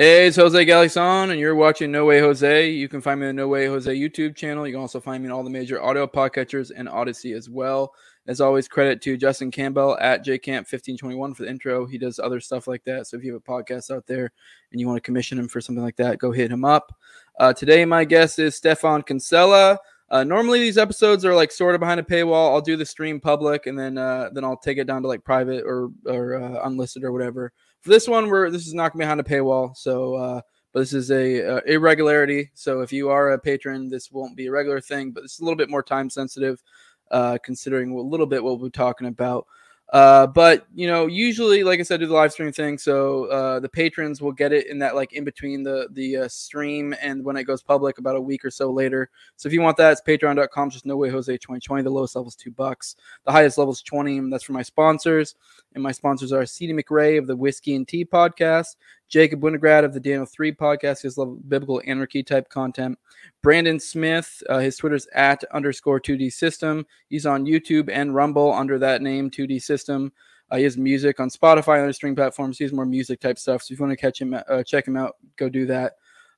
Hey, it's Jose Galison, and you're watching No Way Jose. You can find me on the No Way Jose YouTube channel. You can also find me on all the major audio podcatchers and Odysee as well. As always, credit to Justin Campbell at jcamp1521 for the intro. He does other stuff like that. So if you have a podcast out there and you want to commission him for something like that, go hit him up. Uh, today, my guest is Stephan Kinsella. Uh, normally, these episodes are like sort of behind a paywall. I'll do the stream public, and then uh, then I'll take it down to like private or or uh, unlisted or whatever. For this one, we're this is not going behind a paywall, so uh, but this is a uh, irregularity. So if you are a patron, this won't be a regular thing, but it's a little bit more time sensitive, uh, considering a little bit what we're talking about. Uh, but you know, usually, like I said, do the live stream thing. So uh, the patrons will get it in that like in between the the uh, stream and when it goes public about a week or so later. So if you want that, it's patreon.com. Just no way Jose 2020. The lowest level is two bucks. The highest level is 20. And that's for my sponsors. And my sponsors are CD McRae of the Whiskey and Tea podcast, Jacob Winograd of the Daniel 3 podcast, his love biblical anarchy type content. Brandon Smith, uh, his Twitter's at underscore 2D system. He's on YouTube and Rumble under that name, 2D system. Uh, he has music on Spotify and other streaming platforms. He has more music type stuff. So if you want to catch him, uh, check him out, go do that.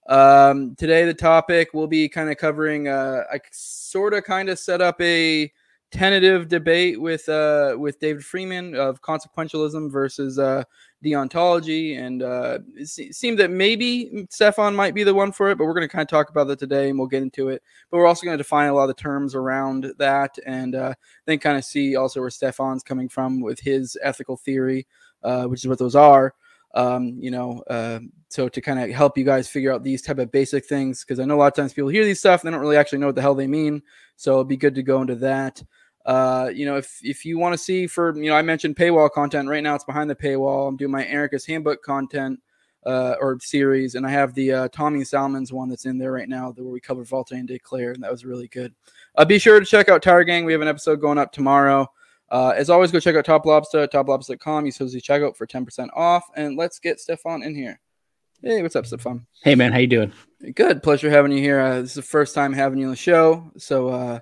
Um, today, the topic will be kind of covering, uh, I sort of kind of set up a tentative debate with uh, with David Friedman of consequentialism versus uh, deontology, and uh, it seemed that maybe Stephan might be the one for it. But we're going to kind of talk about that today, and we'll get into it. But we're also going to define a lot of the terms around that, and uh, then kind of see also where Stephan's coming from with his ethical theory, uh, which is what those are. Um, you know, uh, so to kind of help you guys figure out these type of basic things, because I know a lot of times people hear these stuff and they don't really actually know what the hell they mean. So it'd be good to go into that. Uh, you know, if if you want to see for you know, I mentioned paywall content. Right now, it's behind the paywall. I'm doing my Ericus Handbook content uh, or series, and I have the uh, Tommy Salmons one that's in there right now, where we cover Voltaire and Declare, and that was really good. Uh, be sure to check out Tower Gang. We have an episode going up tomorrow. Uh, as always, go check out Top Lobster, toplobster.com. Use Jose checkout for 10% off. And let's get Stephan in here. Hey, what's up, Stephan? Hey, man. How you doing? Good. Pleasure having you here. Uh, this is the first time having you on the show. So uh,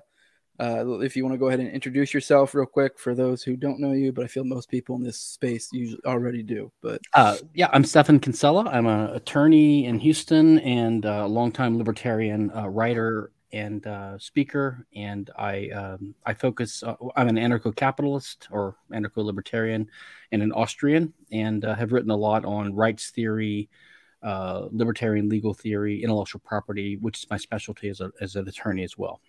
uh, if you want to go ahead and introduce yourself real quick for those who don't know you, but I feel most people in this space usually already do. But uh, yeah, I'm Stephan Kinsella. I'm an attorney in Houston and a longtime libertarian uh, writer and uh, speaker. And I um, I focus. Uh, I'm an anarcho-capitalist or anarcho-libertarian, and an Austrian, and uh, have written a lot on rights theory. libertarian legal theory, intellectual property, which is my specialty as, a, as an attorney as well.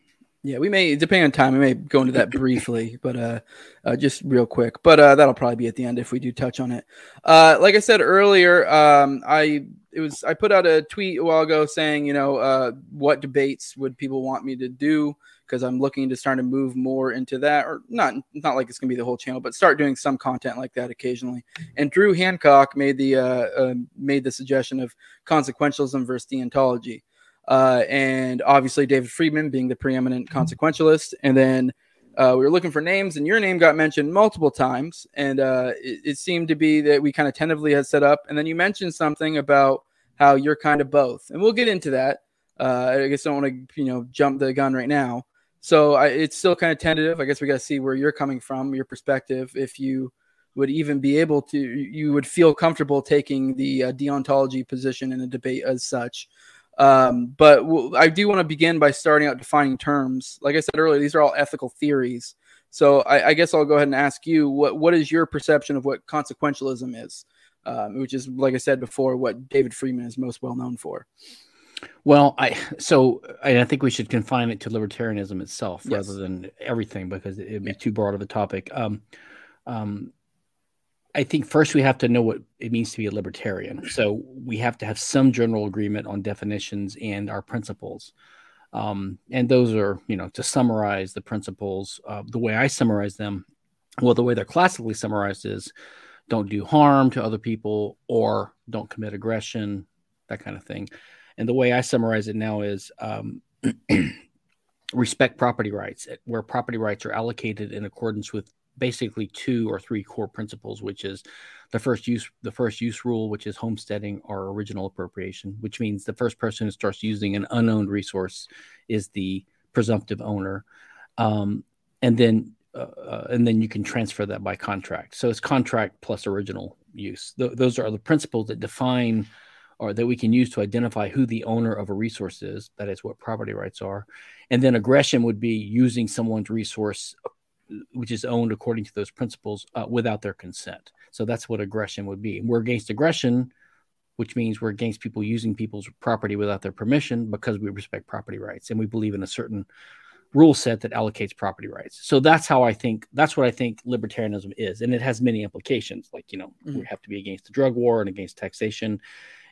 Yeah, we may depending on time, we may go into that briefly, but uh, uh, just real quick. But uh, that'll probably be at the end if we do touch on it. Uh, like I said earlier, um, I it was I put out a tweet a while ago saying, you know, uh, what debates would people want me to do because I'm looking to start to move more into that, or not not like it's gonna be the whole channel, but start doing some content like that occasionally. And Drew Hancock made the uh, uh made the suggestion of consequentialism versus deontology uh, and obviously David Friedman being the preeminent mm-hmm. consequentialist. And then uh, we were looking for names, and your name got mentioned multiple times, and uh, it, it, seemed to be that we kind of tentatively had set up. And then you mentioned something about how you're kind of both, and we'll get into that. Uh, I guess I don't want to you know jump the gun right now. So I, it's still kind of tentative. I guess we got to see where you're coming from, your perspective. If you would even be able to, you would feel comfortable taking the uh, deontology position in a debate as such. Um, but w- I do want to begin by starting out defining terms. Like I said earlier, these are all ethical theories. So I, I guess I'll go ahead and ask you what what is your perception of what consequentialism is, um, which is like I said before, what David Friedman is most well known for. Well, I so I think we should confine it to libertarianism itself yes. rather than everything because it'd be too broad of a topic. Um, um, I think first we have to know what it means to be a libertarian. So we have to have some general agreement on definitions and our principles. Um, and those are, you know, to summarize the principles, uh, the way I summarize them, well, the way they're classically summarized is don't do harm to other people or don't commit aggression, that kind of thing. And the way I summarize it now is um, respect property rights, where property rights are allocated in accordance with basically two or three core principles, which is the first use the first use rule, which is homesteading or original appropriation, which means the first person who starts using an unowned resource is the presumptive owner, um, and then uh, uh, and then you can transfer that by contract. So it's contract plus original use. Th- those are the principles that define or that we can use to identify who the owner of a resource is. That is what property rights are. And then aggression would be using someone's resource, which is owned according to those principles, uh, without their consent. So that's what aggression would be. we're against aggression, which means we're against people using people's property without their permission because we respect property rights and we believe in a certain rule set that allocates property rights. So that's how I think that's what I think libertarianism is. And it has many implications. Like, you know, mm-hmm. we have to be against the drug war and against taxation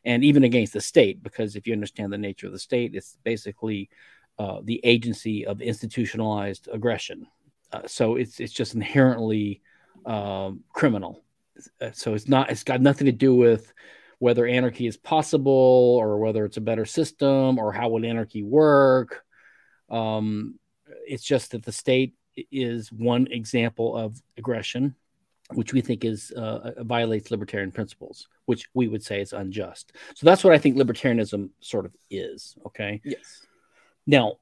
and even against the state, because if you understand the nature of the state, it's basically uh, the agency of institutionalized aggression. Uh, so it's it's just inherently um, criminal. Uh, so it's not it's got nothing to do with whether anarchy is possible or whether it's a better system or how would anarchy work. Um, it's just that the state is one example of aggression, which we think is uh, uh, violates libertarian principles, which we would say is unjust. So that's what I think libertarianism sort of is. Okay. Yes. Now,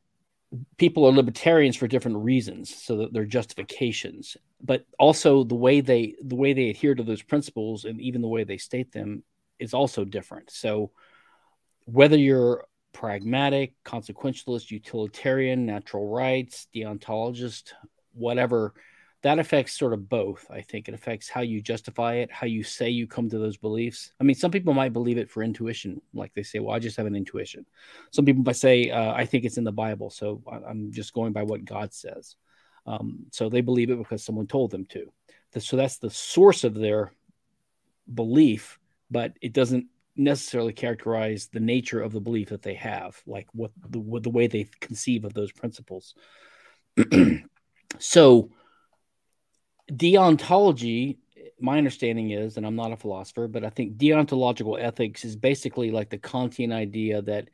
people are libertarians for different reasons, so that they're justifications, but also the way they the way they adhere to those principles and even the way they state them is also different. So whether you're pragmatic, consequentialist, utilitarian, natural rights, deontologist, whatever. That affects sort of both. I think it affects how you justify it, how you say you come to those beliefs. I mean, some people might believe it for intuition, like they say, "Well, I just have an intuition." Some people might say, uh, "I think it's in the Bible, so I'm just going by what God says." Um, so they believe it because someone told them to. So that's the source of their belief, but it doesn't necessarily characterize the nature of the belief that they have, like what the, what the way they conceive of those principles. so, deontology, my understanding is, and I'm not a philosopher, but I think deontological ethics is basically like the Kantian idea that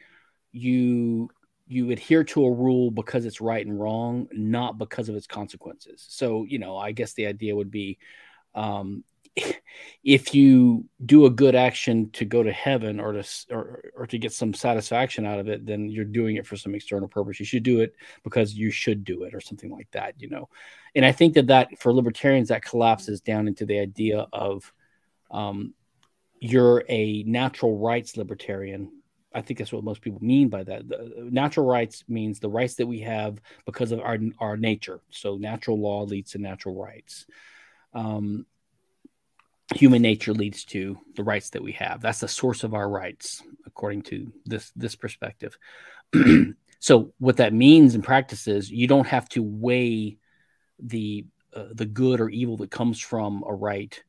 you you adhere to a rule because it's right and wrong, not because of its consequences. So, you know, I guess the idea would be um, if you do a good action to go to heaven or to or, or to get some satisfaction out of it then you're doing it for some external purpose you should do it because you should do it or something like that you know and i think that that for libertarians that collapses down into the idea of um, you're a natural rights libertarian I think that's what most people mean by that. The natural rights means the rights that we have because of our our nature. So natural law leads to natural rights. Um, human nature leads to the rights that we have. That's the source of our rights, according to this this perspective. so, what that means in practice is you don't have to weigh the uh, the good or evil that comes from a right,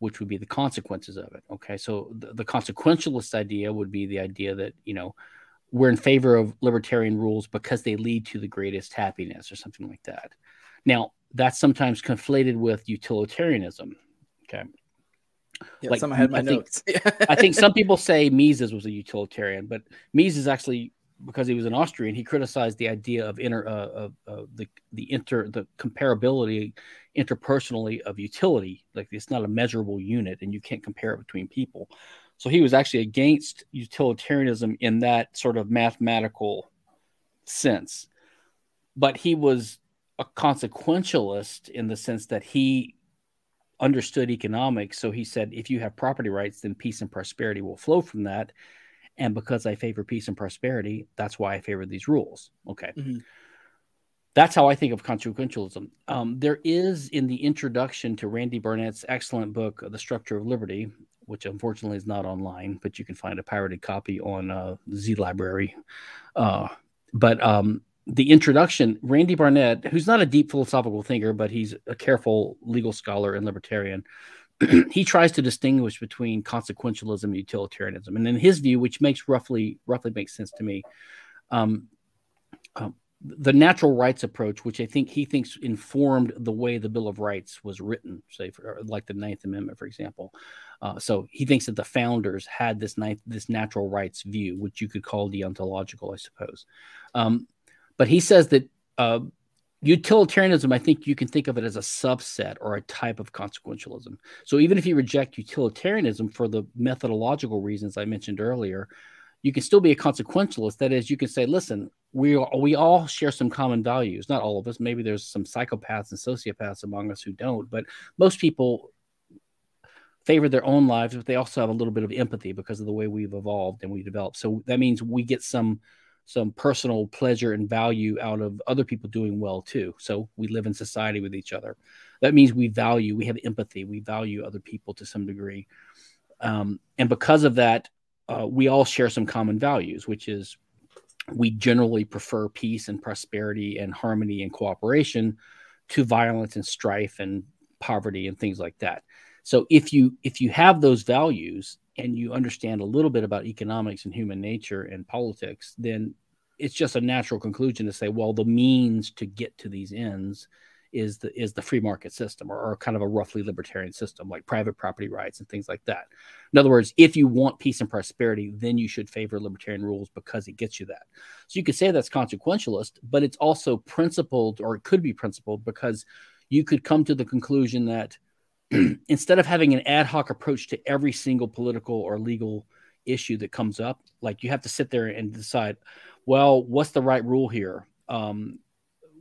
which would be the consequences of it. Okay, so the, the consequentialist idea would be the idea that you know we're in favor of libertarian rules because they lead to the greatest happiness or something like that. Now, that's sometimes conflated with utilitarianism. Okay. Yeah, like, some had my I notes. Think, I think some people say Mises was a utilitarian, but Mises actually, because he was an Austrian, he criticized the idea of inner uh, of uh, the the inter the comparability interpersonally of utility. Like it's not a measurable unit, and you can't compare it between people. So he was actually against utilitarianism in that sort of mathematical sense, but he was a consequentialist in the sense that he understood economics. So he said, if you have property rights, then peace and prosperity will flow from that. And because I favor peace and prosperity, that's why I favor these rules. Okay. Mm-hmm. That's how I think of consequentialism. Um, there is in the introduction to Randy Barnett's excellent book, The Structure of Liberty, which unfortunately is not online, but you can find a pirated copy on uh, Z Library. Uh, but um, the introduction, Randy Barnett, who's not a deep philosophical thinker, but he's a careful legal scholar and libertarian, he tries to distinguish between consequentialism and utilitarianism. And in his view, which makes roughly roughly makes sense to me, um, um, the natural rights approach, which I think he thinks informed the way the Bill of Rights was written, say, for, like the Ninth Amendment, for example. Uh, so he thinks that the founders had this ninth, this natural rights view, which you could call deontological, I suppose. Um, but he says that uh, utilitarianism, I think you can think of it as a subset or a type of consequentialism. So even if you reject utilitarianism for the methodological reasons I mentioned earlier, you can still be a consequentialist. That is, you can say, listen, we we all share some common values. Not all of us. Maybe there's some psychopaths and sociopaths among us who don't, but most people favor their own lives, but they also have a little bit of empathy because of the way we've evolved and we developed. So that means we get some some personal pleasure and value out of other people doing well too. So we live in society with each other. That means we value, we have empathy, we value other people to some degree. Um, and because of that, uh, we all share some common values, which is we generally prefer peace and prosperity and harmony and cooperation to violence and strife and poverty and things like that. So if you if you have those values and you understand a little bit about economics and human nature and politics, then it's just a natural conclusion to say, well, the means to get to these ends is the is the free market system or, or, kind of a roughly libertarian system like private property rights and things like that. In other words if you want peace and prosperity then you should favor libertarian rules because it gets you that. So you could say that's consequentialist but it's also principled or it could be principled because you could come to the conclusion that instead of having an ad hoc approach to every single political or legal issue that comes up like you have to sit there and decide well what's the right rule here um,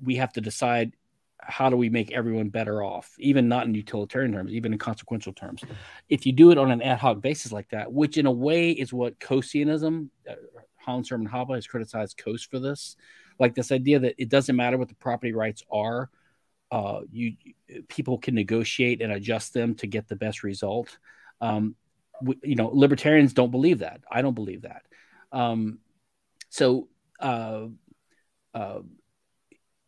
we have to decide how do we make everyone better off, even not in utilitarian terms, even in consequential terms. If you do it on an ad hoc basis like that, which in a way is what Coasianism, uh, Hans Hermann Hoppe has criticized Coase for this, like this idea that it doesn't matter what the property rights are, uh, you people can negotiate and adjust them to get the best result. Um, we, you know, libertarians don't believe that. I don't believe that. Um, so. Uh, uh,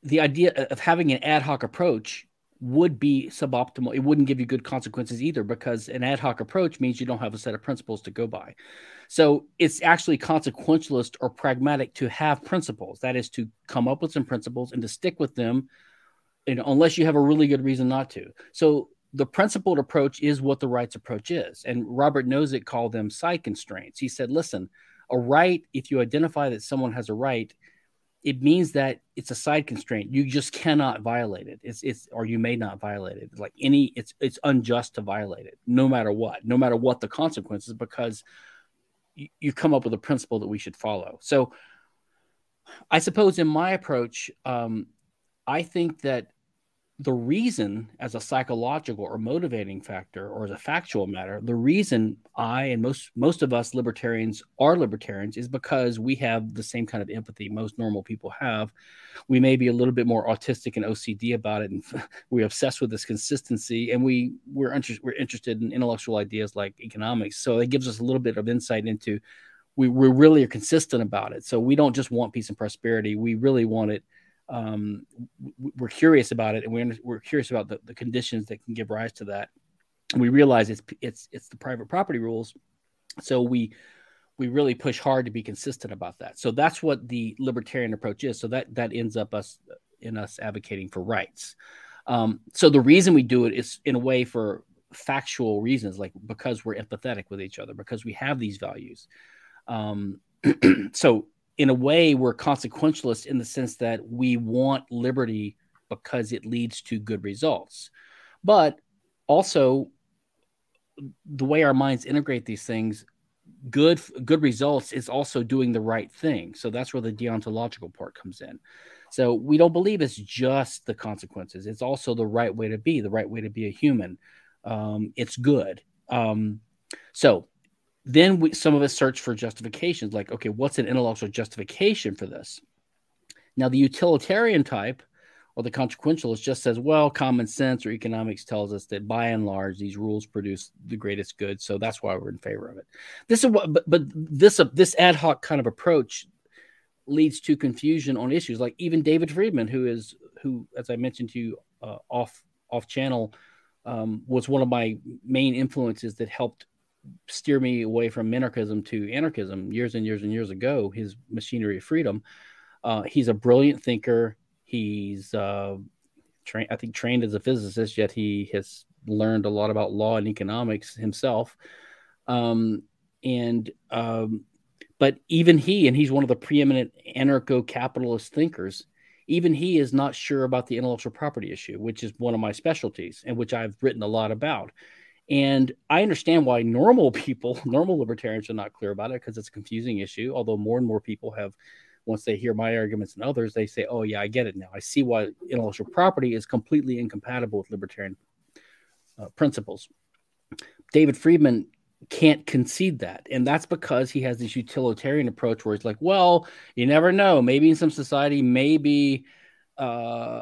the idea of having an ad hoc approach would be suboptimal. It wouldn't give you good consequences either because an ad hoc approach means you don't have a set of principles to go by. So it's actually consequentialist or pragmatic to have principles. That is to come up with some principles and to stick with them, you know, unless you have a really good reason not to. So the principled approach is what the rights approach is. And Robert Nozick called them side constraints. He said, listen, a right, if you identify that someone has a right, it means that it's a side constraint. You just cannot violate it. It's it's or you may not violate it. Like any, it's it's unjust to violate it, no matter what, no matter what the consequences, because you, you come up with a principle that we should follow. So, I suppose in my approach, um, I think that the reason as a psychological or motivating factor or as a factual matter the reason i and most most of us libertarians are libertarians is because we have the same kind of empathy most normal people have. We may be a little bit more autistic and ocd about it and we're obsessed with this consistency and we we're, inter- we're interested in intellectual ideas like economics. So it gives us a little bit of insight into we, we really are consistent about it. So we don't just want peace and prosperity. We really want it um, we're curious about it and we're, we're curious about the, the conditions that can give rise to that. We realize it's it's it's the private property rules, so we we really push hard to be consistent about that. So that's what the libertarian approach is. So that that ends up us in us advocating for rights. Um, so the reason we do it is in a way for factual reasons, like because we're empathetic with each other, because we have these values. Um, so in a way, we're consequentialist in the sense that we want liberty because it leads to good results. But also, the way our minds integrate these things, good good results is also doing the right thing. So that's where the deontological part comes in. So we don't believe it's just the consequences; it's also the right way to be, the right way to be a human. Um, it's good. Um, so then we, some of us search for justifications like, okay, what's an intellectual justification for this? Now, the utilitarian type or the consequentialist just says, well, common sense or economics tells us that by and large, these rules produce the greatest good. So that's why we're in favor of it. This is what, but, but this, uh, this ad hoc kind of approach leads to confusion on issues like even David Friedman, who is, who, as I mentioned to you uh, off, off channel, um, was one of my main influences that helped steer me away from minarchism to anarchism years and years and years ago. His Machinery of Freedom. Uh, he's a brilliant thinker. He's uh, I think, trained as a physicist. Yet he has learned a lot about law and economics himself. Um, and um, but even he, and he's one of the preeminent anarcho-capitalist thinkers. Even he is not sure about the intellectual property issue, which is one of my specialties and which I've written a lot about. And I understand why normal people, normal libertarians are not clear about it because it's a confusing issue. Although more and more people have, once they hear my arguments and others, they say, oh, yeah, I get it now. I see why intellectual property is completely incompatible with libertarian uh, principles. David Friedman can't concede that. And that's because he has this utilitarian approach where he's like, well, you never know. Maybe in some society, maybe uh,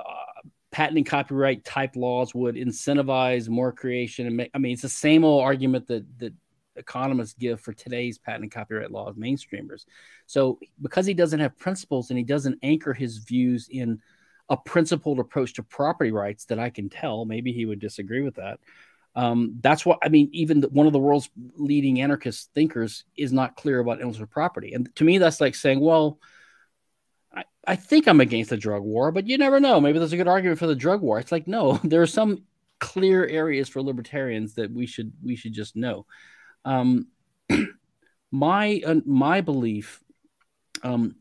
patent and copyright type laws would incentivize more creation. And make, I mean, it's the same old argument that that economists give for today's patent and copyright laws, mainstreamers. So because he doesn't have principles and he doesn't anchor his views in a principled approach to property rights that I can tell, maybe he would disagree with that. Um, that's what I mean. Even one of the world's leading anarchist thinkers is not clear about intellectual property, and to me, that's like saying, "Well, I, think I'm against the drug war, but you never know. Maybe there's a good argument for the drug war." It's like, no, there are some clear areas for libertarians that we should we should just know. Um, my uh, my belief, um,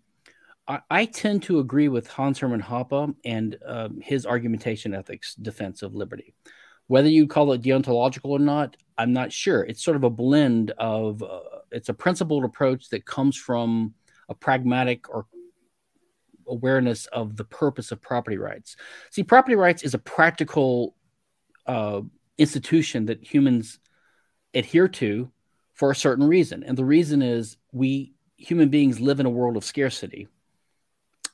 I, I, tend to agree with Hans Hermann Hoppe and uh, his argumentation ethics defense of liberty. Whether you call it deontological or not, I'm not sure. It's sort of a blend of uh, it's a principled approach that comes from a pragmatic or awareness of the purpose of property rights. See, property rights is a practical uh, institution that humans adhere to for a certain reason. And the reason is we human beings live in a world of scarcity,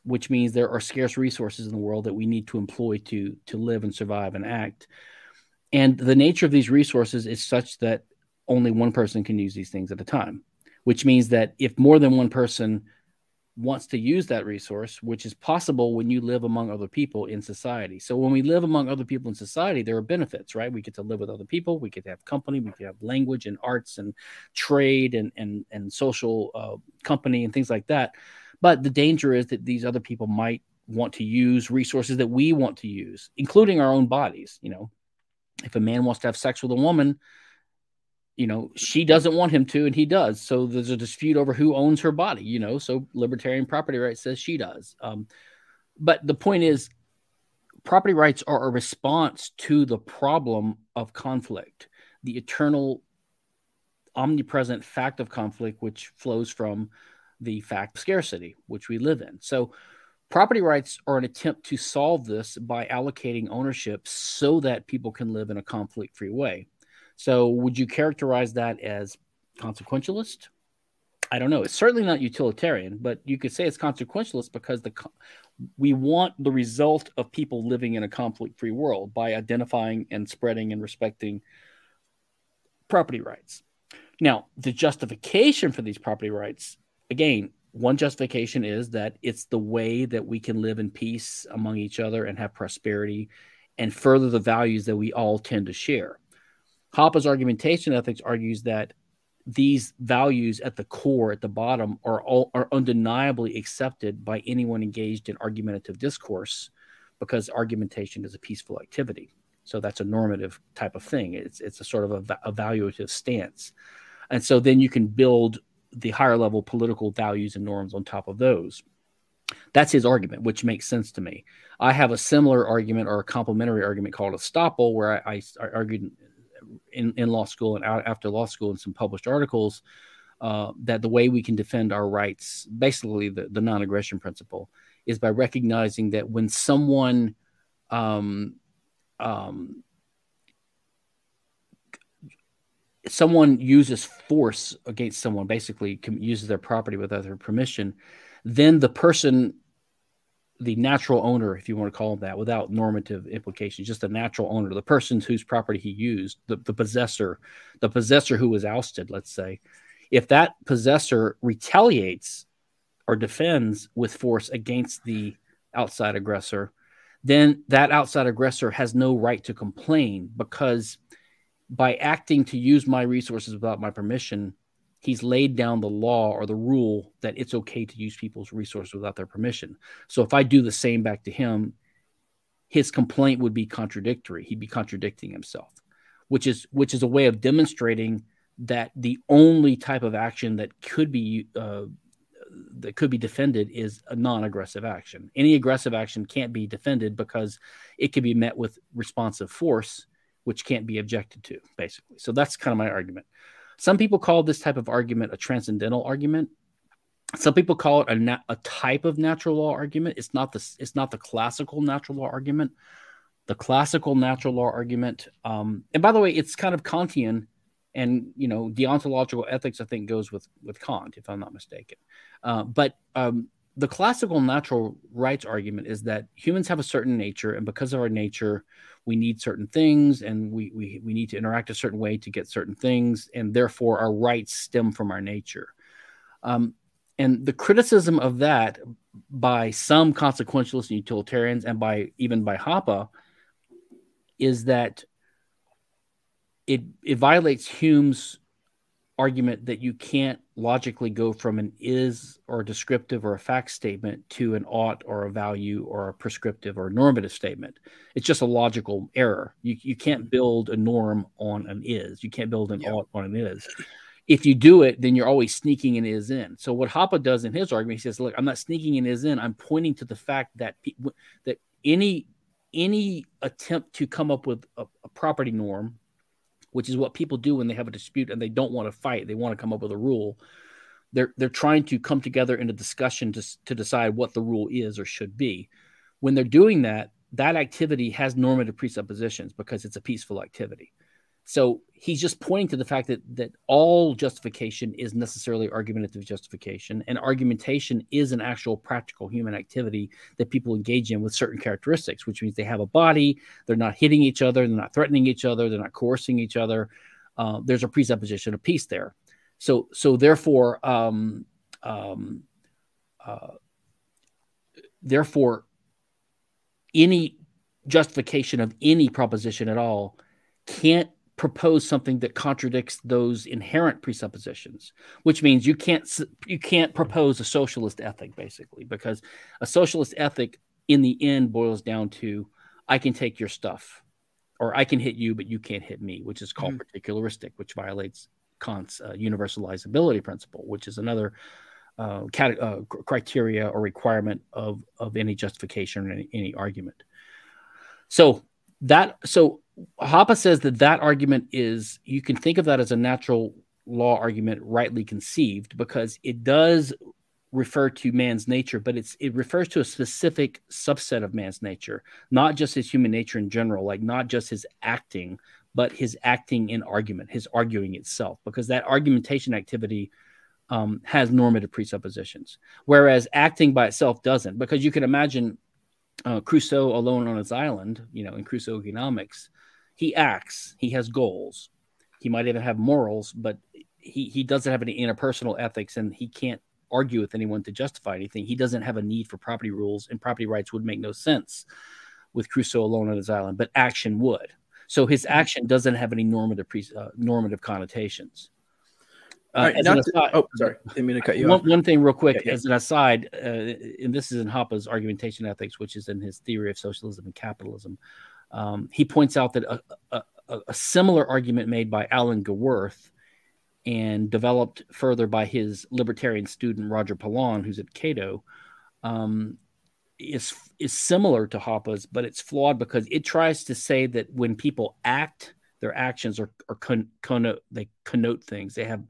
which means there are scarce resources in the world that we need to employ to to live and survive and act. And the nature of these resources is such that only one person can use these things at a time, which means that if more than one person wants to use that resource, which is possible when you live among other people in society. So when we live among other people in society, there are benefits, right? We get to live with other people, we get to have company, we get have language and arts and trade and and and social uh, company and things like that. But the danger is that these other people might want to use resources that we want to use, including our own bodies. You know, if a man wants to have sex with a woman, you know, she doesn't want him to, and he does. So there's a dispute over who owns her body, you know. So libertarian property rights says she does. Um, but the point is, property rights are a response to the problem of conflict, the eternal, omnipresent fact of conflict, which flows from the fact scarcity, which we live in. So Property rights are an attempt to solve this by allocating ownership so that people can live in a conflict free way. So, would you characterize that as consequentialist? I don't know. It's certainly not utilitarian, but you could say it's consequentialist because the we want the result of people living in a conflict free world by identifying and spreading and respecting property rights. Now, the justification for these property rights, again, one justification is that it's the way that we can live in peace among each other and have prosperity and further the values that we all tend to share. Hoppe's argumentation ethics argues that these values at the core, at the bottom, are all, are undeniably accepted by anyone engaged in argumentative discourse because argumentation is a peaceful activity. So that's a normative type of thing. It's it's a sort of a, evaluative stance, and so then you can build the higher level political values and norms on top of those. That's his argument, which makes sense to me. I have a similar argument or a complementary argument called estoppel, where I, I, I argued in, in law school and out after law school in some published articles uh, that the way we can defend our rights, basically the, the non aggression principle, is by recognizing that when someone um, um, someone uses force against someone, basically uses their property without their permission, then the person, the natural owner, if you want to call him that, without normative implications, just the natural owner, the person whose property he used, the, the possessor, the possessor who was ousted, let's say, if that possessor retaliates or defends with force against the outside aggressor, then that outside aggressor has no right to complain because by acting to use my resources without my permission, he's laid down the law or the rule that it's okay to use people's resources without their permission. So if I do the same back to him, his complaint would be contradictory. He'd be contradicting himself, which is which is a way of demonstrating that the only type of action that could be uh, that could be defended is a non-aggressive action. Any aggressive action can't be defended because it can be met with responsive force which can't be objected to, basically. So that's kind of my argument. Some people call this type of argument a transcendental argument. Some people call it a, na- a type of natural law argument. It's not the it's not the classical natural law argument. The classical natural law argument, um, and by the way, it's kind of Kantian and you know deontological ethics i think goes with with kant if i'm not mistaken uh, but um, the classical natural rights argument is that humans have a certain nature and because of our nature we need certain things and we, we we need to interact a certain way to get certain things and therefore our rights stem from our nature. Um, and the criticism of that by some consequentialists and utilitarians and by even by Hoppe is that it it violates Hume's argument that you can't logically go from an is or a descriptive or a fact statement to an ought or a value or a prescriptive or normative statement. It's just a logical error. You, you can't mm-hmm. build a norm on an is. You can't build an ought on an is. If you do it, then you're always sneaking an is in. So what Hoppe does in his argument, he says, "Look, I'm not sneaking an is in. I'm pointing to the fact that that any any attempt to come up with a, a property norm which is what people do when they have a dispute and they don't want to fight. They want to come up with a rule. They're they're trying to come together in a discussion to, to decide what the rule is or should be. When they're doing that, that activity has normative presuppositions because it's a peaceful activity. So he's just pointing to the fact that that all justification is necessarily argumentative justification, and argumentation is an actual practical human activity that people engage in with certain characteristics, which means they have a body, they're not hitting each other, they're not threatening each other, they're not coercing each other. Uh, there's a presupposition of peace there. So so therefore, um, um, uh, therefore, any justification of any proposition at all can't propose something that contradicts those inherent presuppositions which means you can't you can't propose a socialist ethic basically because a socialist ethic in the end boils down to i can take your stuff or i can hit you but you can't hit me which is called mm. particularistic which violates kant's uh, universalizability principle which is another uh, cat- uh, criteria or requirement of of any justification or any, any argument so that so Hoppe says that that argument is you can think of that as a natural law argument rightly conceived because it does refer to man's nature but it's it refers to a specific subset of man's nature not just his human nature in general like not just his acting but his acting in argument his arguing itself because that argumentation activity um, has normative presuppositions whereas acting by itself doesn't because you can imagine uh, Crusoe alone on his island, you know, in Crusoe economics, he acts, he has goals, he might even have morals, but he, he doesn't have any interpersonal ethics and he can't argue with anyone to justify anything. He doesn't have a need for property rules, and property rights would make no sense with Crusoe alone on his island, but action would. So his mm-hmm. action doesn't have any normative pre, uh, normative connotations. Uh, right, aside, to, oh, sorry, didn't mean to cut you one, off. One thing, real quick, yeah, yeah. as an aside, uh, and this is in Hoppe's argumentation ethics, which is in his theory of socialism and capitalism. Um, he points out that a, a, a, similar argument made by Alan Gewirth and developed further by his libertarian student Roger Pilon, who's at Cato, um, is is similar to Hoppe's, but it's flawed because it tries to say that when people act, their actions are, are con, connote, they connote things. They have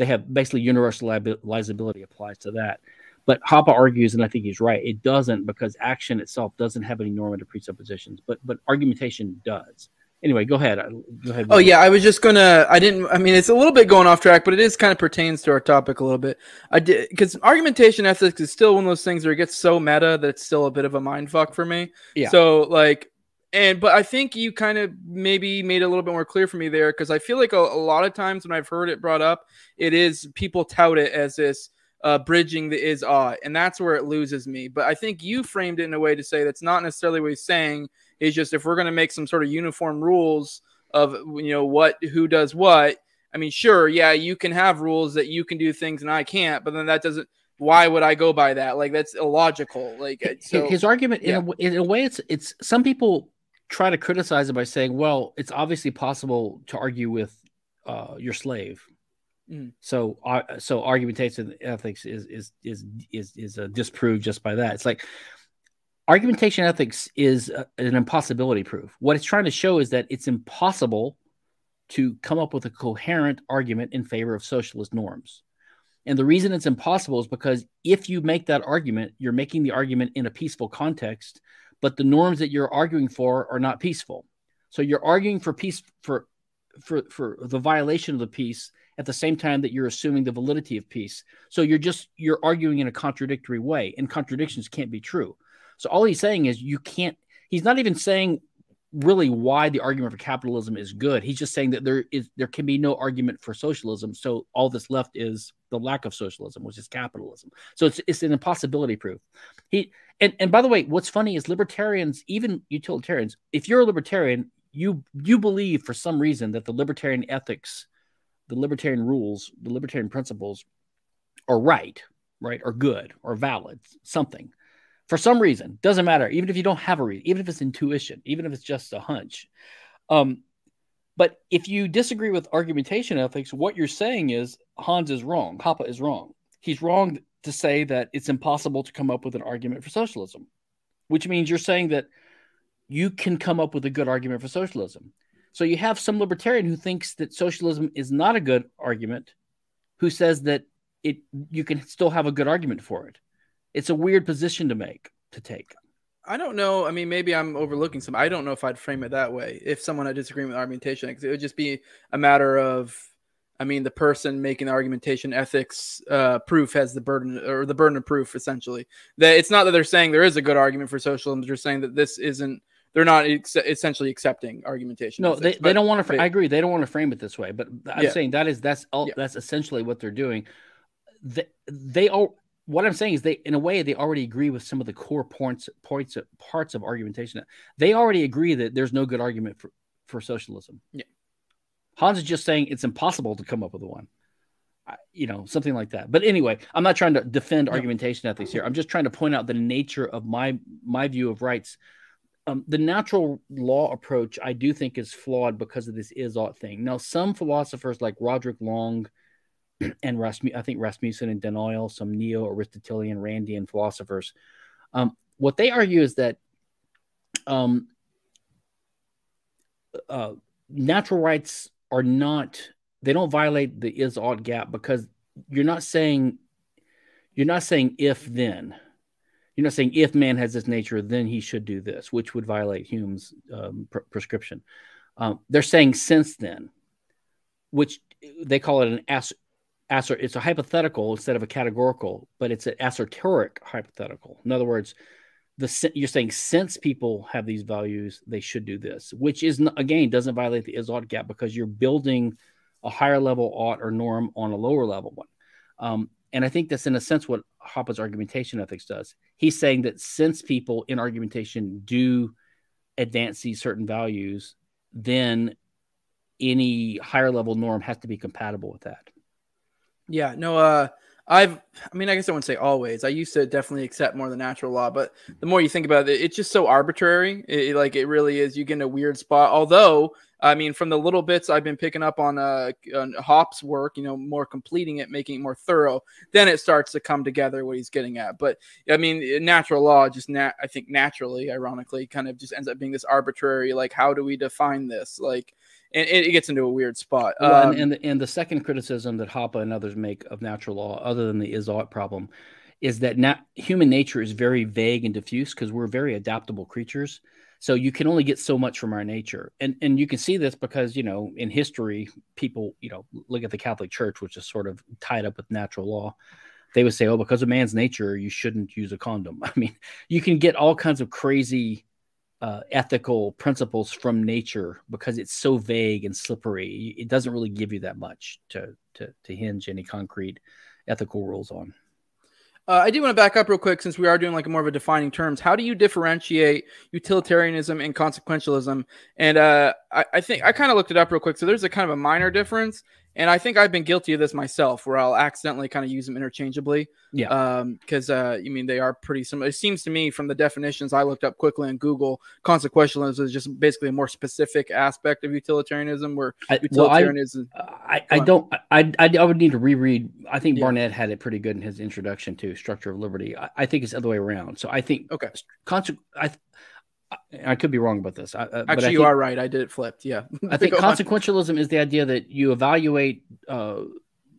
they have basically universalizability applies to that. But Hoppe argues, and I think he's right, it doesn't because action itself doesn't have any normative presuppositions, but but argumentation does. Anyway, go ahead. Go ahead. Oh yeah, I was just gonna. I didn't. I mean, it's a little bit going off track, but it is kind of pertains to our topic a little bit. I did because argumentation ethics is still one of those things where it gets so meta that it's still a bit of a mind fuck for me. Yeah. So like, and but I think you kind of maybe made it a little bit more clear for me there because I feel like a, a, lot of times when I've heard it brought up, it is people tout it as this uh, bridging the is ought, and that's where it loses me. But I think you framed it in a way to say that's not necessarily what he's saying. Is just if we're going to make some sort of uniform rules of you know what who does what. I mean, sure, yeah, you can have rules that you can do things and I can't, but then that doesn't why would I go by that? Like that's illogical. Like so, his argument yeah. in, a, in a way, it's it's some people try to criticize it by saying, well, it's obviously possible to argue with uh, your slave. Mm. So, uh, so argumentation ethics is is is is is uh, disproved just by that. It's like argumentation ethics is a, an impossibility proof. What it's trying to show is that it's impossible to come up with a coherent argument in favor of socialist norms. And the reason it's impossible is because if you make that argument, you're making the argument in a peaceful context but the norms that you're arguing for are not peaceful. So you're arguing for peace for for for the violation of the peace at the same time that you're assuming the validity of peace. So you're just you're arguing in a contradictory way, and contradictions can't be true. So all he's saying is you can't. He's not even saying really why the argument for capitalism is good. He's just saying that there is there can be no argument for socialism. So all that's left is the lack of socialism, which is capitalism. So it's it's an impossibility proof. He and and by the way, what's funny is libertarians, even utilitarians, if you're a libertarian, you you believe for some reason that the libertarian ethics, the libertarian rules, the libertarian principles are right, right, or good, or valid, something for some reason doesn't matter even if you don't have a reason even if it's intuition even if it's just a hunch. Um, but if you disagree with argumentation ethics what you're saying is hans is wrong Hoppe is wrong. He's wrong to say that it's impossible to come up with an argument for socialism which means you're saying that you can come up with a good argument for socialism. So you have some libertarian who thinks that socialism is not a good argument who says that it you can still have a good argument for it it's a weird position to make to take. I don't know. I mean, maybe I'm overlooking some. I don't know if I'd frame it that way. If someone had disagreement with argumentation, because it would just be a matter of, I mean, the person making the argumentation ethics uh, proof has the burden or the burden of proof essentially. That it's not that they're saying there is a good argument for socialism. They're saying that this isn't. They're not ex- essentially accepting argumentation. No, ethics, they, they don't want to. I agree. They don't want to frame it this way. But I'm Yeah. saying that is that's all, Yeah. that's essentially what they're doing. They, they all what I'm saying is they in a way they already agree with some of the core points points parts of argumentation. They already agree that there's no good argument for for socialism. Yeah. Hans is just saying it's impossible to come up with one. I- You know, something like that. But anyway, I'm not trying to defend No. argumentation ethics here. I'm just trying to point out the nature of my my view of rights. Um, the natural law approach, I do think, is flawed because of this is ought thing. Now, some philosophers like Roderick Long and Rasmu- I think Rasmussen and Den Uyl, some neo Aristotelian Randian philosophers, um, what they argue is that um, uh, natural rights are not they don't violate the is ought gap because you're not saying you're not saying if then. You're not saying if man has this nature then he should do this which would violate hume's um, pr- prescription. Um, they're saying since then which they call it an as it's a hypothetical instead of a categorical but it's an assertoric hypothetical. In other words the you're saying since people have these values they should do this which is again doesn't violate the is ought gap because you're building a higher level ought or norm on a lower level one. Um, and i think that's in a sense what hoppe's argumentation ethics does. He's saying that since people in argumentation do advance these certain values then any higher level norm has to be compatible with that Yeah, no, uh, I've, I mean, I guess I wouldn't say always. I used to definitely accept more the natural law, but the more you think about it, it's just so arbitrary. It, like it really is. You get in a weird spot. Although, I mean, from the little bits I've been picking up on, uh, on Hop's work, you know, more completing it, making it more thorough, then it starts to come together what he's getting at. But I mean, natural law just, nat- I think naturally, ironically, kind of just ends up being this arbitrary. Like, how do we define this? Like, and it, gets into a weird spot. Well, Um, and, and, the, and the second criticism that Hoppe and others make of natural law, other than the is ought problem, is that human nature is very vague and diffuse because we're very adaptable creatures. So you can only get so much from our nature, and and you can see this because you know in history, people you know look at the Catholic Church, which is sort of tied up with natural law. They would say, "Oh, because of man's nature, you shouldn't use a condom." I mean, you can get all kinds of crazy uh, ethical principles from nature because it's so vague and slippery. It doesn't really give you that much to to, to hinge any concrete ethical rules on. Uh, I do want to back up real quick since we are doing like more of a defining terms. How do you differentiate utilitarianism and consequentialism? And uh, I, I think I kind of looked it up real quick. So there's a kind of a minor difference, and I think I've been guilty of this myself, where I'll accidentally kind of use them interchangeably. Yeah. Um, because uh, you mean they are pretty similar. It seems to me from the definitions I looked up quickly on Google, consequentialism is just basically a more specific aspect of utilitarianism, where I, well, I, utilitarianism. I, I don't I, I I would need to reread. I think Yeah. Barnett had it pretty good in his introduction to Structure of Liberty. I, I think it's the other way around. So I think Okay. conse- I I- could be wrong about this. I, uh, Actually, you are right. I did it flipped. Yeah. I think Go on. consequentialism is the idea that you evaluate uh,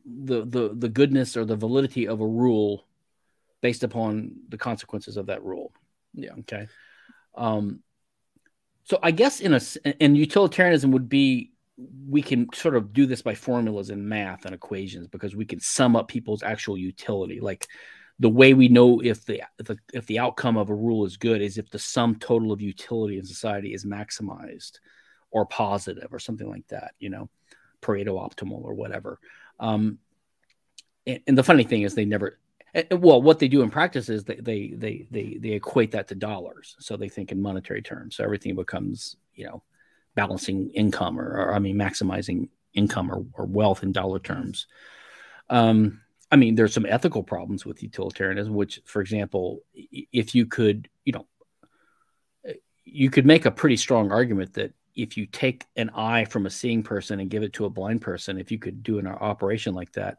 the the the goodness or the validity of a rule based upon the consequences of that rule. Yeah. Okay. Um, so I guess in a and utilitarianism would be we can sort of do this by formulas and math and equations because we can sum up people's actual utility. Like the way we know if the, if the if the outcome of a rule is good is if the sum total of utility in society is maximized or positive or something like that. You know, Pareto optimal or whatever. Um, and, and the funny thing is they never well what they do in practice is they, they they they they equate that to dollars so they think in monetary terms so everything becomes you know balancing income or, or i mean maximizing income or, or wealth in dollar terms um i mean there's some ethical problems with utilitarianism which for example if you could you know eh, you could make a pretty strong argument that if you take an eye from a seeing person and give it to a blind person if you could do an operation like that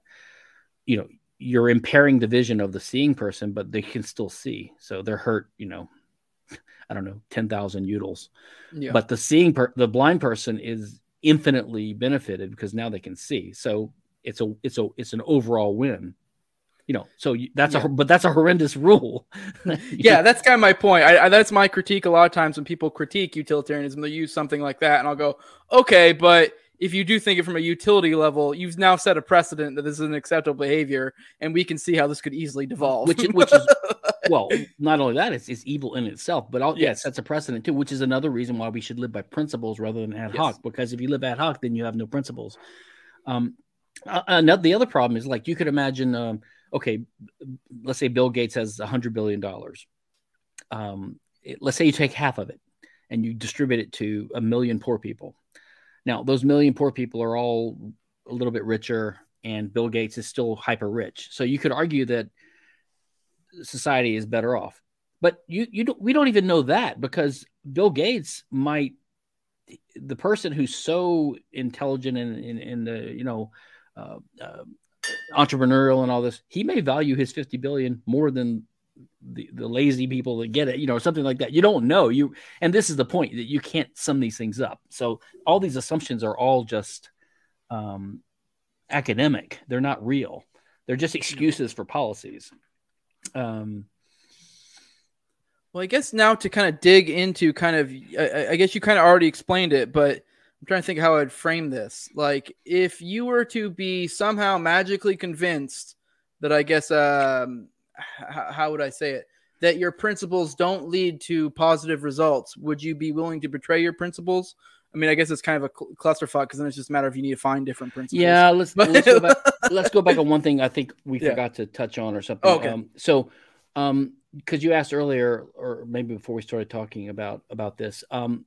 you know you're impairing the vision of the seeing person, but they can still see. So they're hurt, you know, I don't know, 10,000 utils. Yeah. But the seeing, per- the blind person is infinitely benefited because now they can see. So it's a, it's a, it's an overall win. You know, so that's yeah. a, but that's a horrendous rule. yeah, that's kind of my point. I, I, that's my critique. A lot of times when people critique utilitarianism, they use something like that, and I'll go, okay, but if you do think it from a utility level, you've now set a precedent that this is an acceptable behavior, and we can see how this could easily devolve. Which, which is well, not only that, it's, it's evil in itself, but all, yes. yeah, it sets a precedent too, which is another reason why we should live by principles rather than ad hoc. Yes. Because if you live ad hoc, then you have no principles. Um, uh, another the other problem is like you could imagine, um, okay, let's say Bill Gates has a hundred billion dollars. Um, let's say you take half of it and you distribute it to a million poor people now, those million poor people are all a little bit richer, and Bill Gates is still hyper rich. So you could argue that society is better off. But you you don't, we don't even know that because Bill Gates might the person who's so intelligent and in, in, in, the you know uh, uh, entrepreneurial and all this, he may value his 50 billion more than the, the lazy people that get it, you know, something like that. You don't know. You and this is the point that you can't sum these things up. So all these assumptions are all just um, academic. They're not real. They're just excuses for policies. Um, well, I guess now to kind of dig into kind of, I, I guess you kind of already explained it, but I'm trying to think how I'd frame this. Like, if you were to be somehow magically convinced that I guess um, how would I say it? That your principles don't lead to positive results. Would you be willing to betray your principles? I mean, I guess it's kind of a clusterfuck because then it's just a matter of you need to find different principles. Yeah, let's let's, go back, let's go back on one thing I think we yeah. forgot to touch on or something. Oh, okay. Um, so, um, because you asked earlier, or maybe before we started talking about about this, um,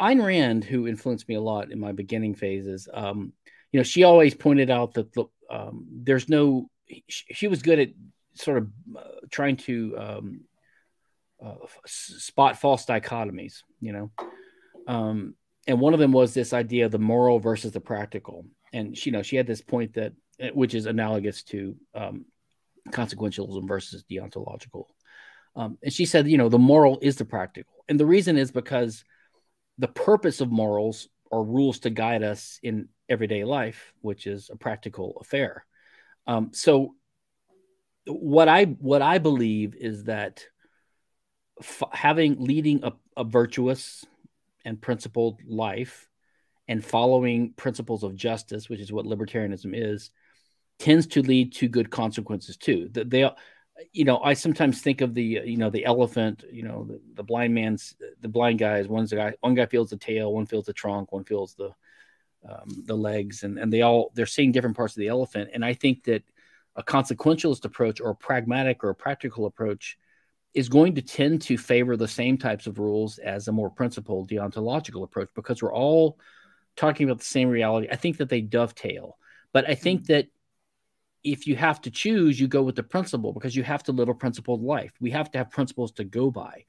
Ayn Rand, who influenced me a lot in my beginning phases, um, you know, she always pointed out that um, there's no. She, she was good at sort of uh, trying to um, uh, spot false dichotomies, you know. Um, and one of them was this idea of the moral versus the practical. And she, you know, she had this point that, uh, which is analogous to um, consequentialism versus deontological. Um, and she said, you know, the moral is the practical. And the reason is because the purpose of morals are rules to guide us in everyday life, which is a practical affair. Um, so what I what I believe is that f- having leading a, a virtuous and principled life and following principles of justice, which is what libertarianism is, tends to lead to good consequences too. That they, you know, I sometimes think of the, you know, the elephant, you know, the, the blind man's, the blind guys. One's the guy, one guy feels the tail, one feels the trunk, one feels the, um, the legs, and and they all they're seeing different parts of the elephant. And I think that a consequentialist approach or a pragmatic or a practical approach is going to tend to favor the same types of rules as a more principled deontological approach because we're all talking about the same reality. I think that they dovetail, but I think that if you have to choose, you go with the principle because you have to live a principled life. We have to have principles to go by.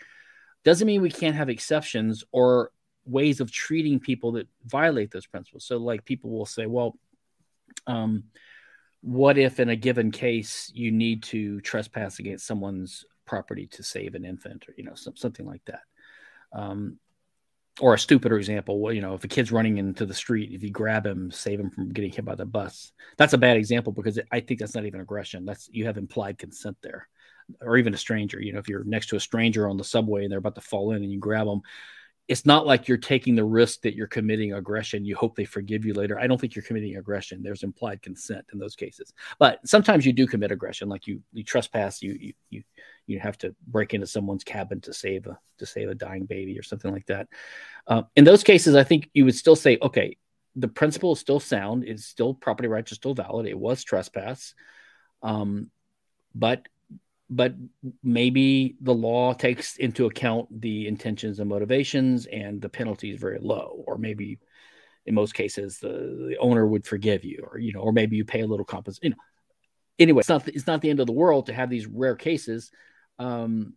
Doesn't mean we can't have exceptions or ways of treating people that violate those principles. So, like people will say, well, um, what if in a given case you need to trespass against someone's property to save an infant or you know some, something like that? Um, or a stupider example well, you know if a kid's running into the street if you grab him save him from getting hit by the bus that's a bad example because i think that's not even aggression. That's you have implied consent there or even a stranger you know if you're next to a stranger on the subway and they're about to fall in and you grab them it's not like you're taking the risk that you're committing aggression. You hope they forgive you later. I don't think you're committing aggression. There's implied consent in those cases, but sometimes you do commit aggression, like you you trespass, you you you you have to break into someone's cabin to save a to save a dying baby or something like that. Uh, in those cases, I think you would still say, okay, the principle is still sound. It's still property rights are still valid. It was trespass, um, but but maybe the law takes into account the intentions and motivations and the penalty is very low or maybe in most cases the, the owner would forgive you or you know or maybe you pay a little compensation you know. Anyway it's not it's not the end of the world to have these rare cases um,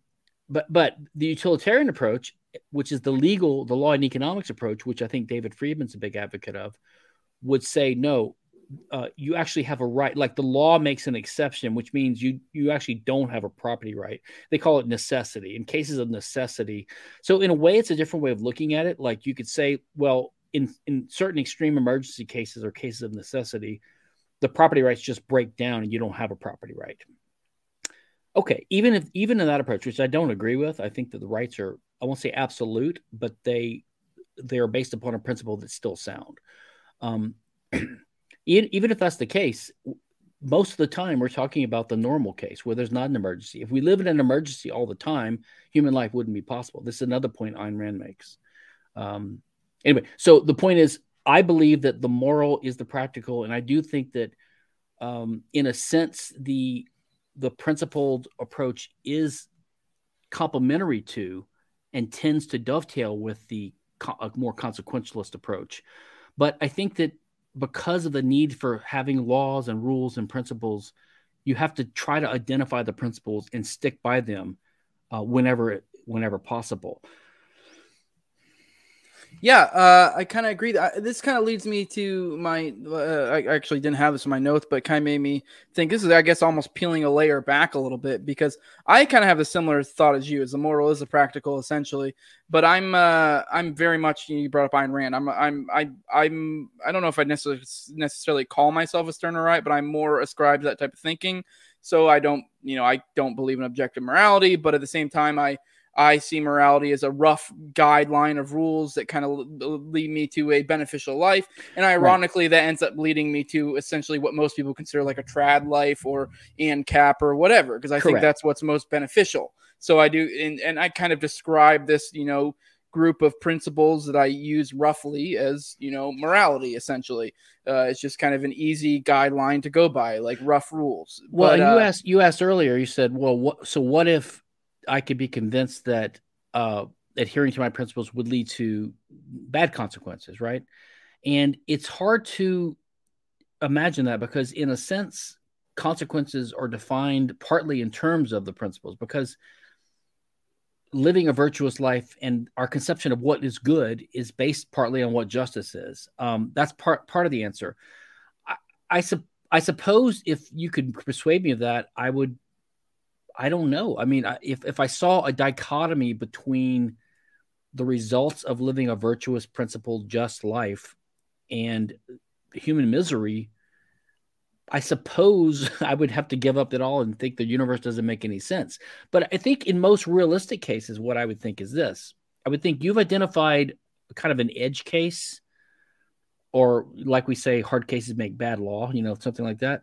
but but the utilitarian approach which is the legal the law and economics approach which i think david friedman's a big advocate of would say no uh, you actually have a right like the law makes an exception which means you you actually don't have a property right. They call it necessity in cases of necessity. So in a way it's a different way of looking at it. Like you could say well in in certain extreme emergency cases or cases of necessity the property rights just break down and you don't have a property right. Okay even if even in that approach which i don't agree with i think that the rights are i won't say absolute but they they are based upon a principle that's still sound. Um, even if that's the case, most of the time we're talking about the normal case where there's not an emergency. If we live in an emergency all the time, human life wouldn't be possible. This is another point Ayn Rand makes. Um, anyway, so the point is, I believe that the moral is the practical, and I do think that, um, in a sense, the the principled approach is complementary to and tends to dovetail with the co- more consequentialist approach. But I think that because of the need for having laws and rules and principles, you have to try to identify the principles and stick by them uh, whenever whenever possible. Yeah, uh, I kind of agree. This kind of leads me to my. Uh, I actually didn't have this in my notes, but kind of made me think. This is, I guess, almost peeling a layer back a little bit because I kind of have a similar thought as you. As the moral is the practical, essentially. But I'm, uh, I'm very much. You brought up Ayn Rand. I'm, I'm, I, I'm. I don't know if I necessarily necessarily call myself a Stirnerite, but I'm more ascribed to that type of thinking. So I don't, you know, I don't believe in objective morality, but at the same time, I I see morality as a rough guideline of rules that kind of lead me to a beneficial life. And ironically, right. that ends up leading me to essentially what most people consider like a trad life or ANCAP or whatever, because I Correct. think that's what's most beneficial. So I do, and, and I kind of describe this, you know, group of principles that I use roughly as, you know, morality essentially. Uh, it's just kind of an easy guideline to go by, like rough rules. Well, but, and you uh, asked you asked earlier. You said, well, what? So what if I could be convinced that uh, adhering to my principles would lead to bad consequences, right? And it's hard to imagine that because, in a sense, consequences are defined partly in terms of the principles because living a virtuous life and our conception of what is good is based partly on what justice is. Um, that's part part of the answer. I, I, I suppose if you could persuade me of that, I would I don't know. I mean, if if I saw a dichotomy between the results of living a virtuous, principled, just life and human misery, I suppose I would have to give up it all and think the universe doesn't make any sense. But I think in most realistic cases, what I would think is this I would think you've identified kind of an edge case, or like we say, hard cases make bad law, you know, something like that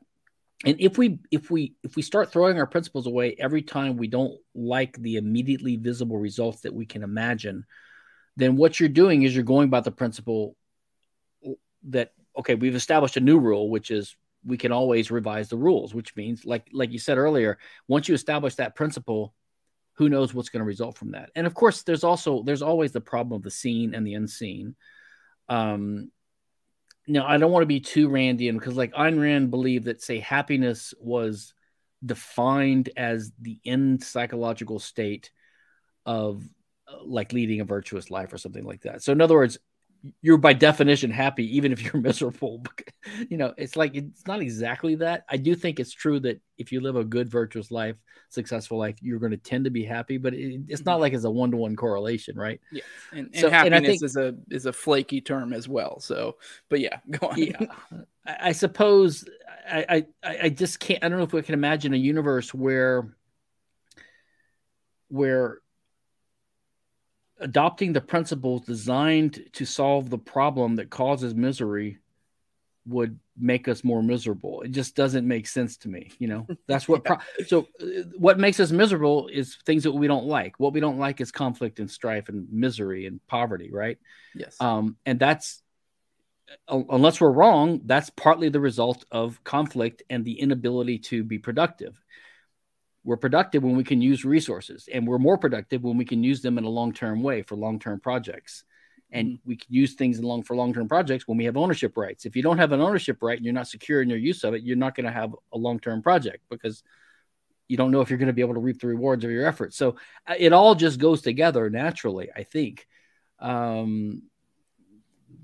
and if we if we if we start throwing our principles away every time we don't like the immediately visible results that we can imagine then what you're doing is you're going by the principle that okay we've established a new rule which is we can always revise the rules which means like like you said earlier once you establish that principle who knows what's going to result from that? And of course there's also there's always the problem of the seen and the unseen. Um now I don't want to be too Randian because like Ayn Rand believed that say happiness was defined as the end psychological state of uh, like leading a virtuous life or something like that. So in other words, you're by definition happy even if you're miserable. You know it's like it's not exactly that. I do think it's true that if you live a good virtuous life successful life you're going to tend to be happy but it, it's not mm-hmm. like it's a one-to-one correlation right? Yeah and, and so, happiness and think, is a is a flaky term as well so but yeah go on. Yeah. I, I suppose I, I i just can't i don't know if we can imagine a universe where where adopting the principles designed to solve the problem that causes misery would make us more miserable. It just doesn't make sense to me. You know, that's what. Pro- so, uh, what makes us miserable is things that we don't like. What we don't like is conflict and strife and misery and poverty, right? Yes. Um, and that's uh, unless we're wrong, that's partly the result of conflict and the inability to be productive. We're productive when we can use resources, and we're more productive when we can use them in a long term way for long term projects and mm-hmm. we can use things long for long-term projects when we have ownership rights. If you don't have an ownership right and you're not secure in your use of it, you're not going to have a long-term project because you don't know if you're going to be able to reap the rewards of your efforts. So uh, it all just goes together naturally, I think. Um,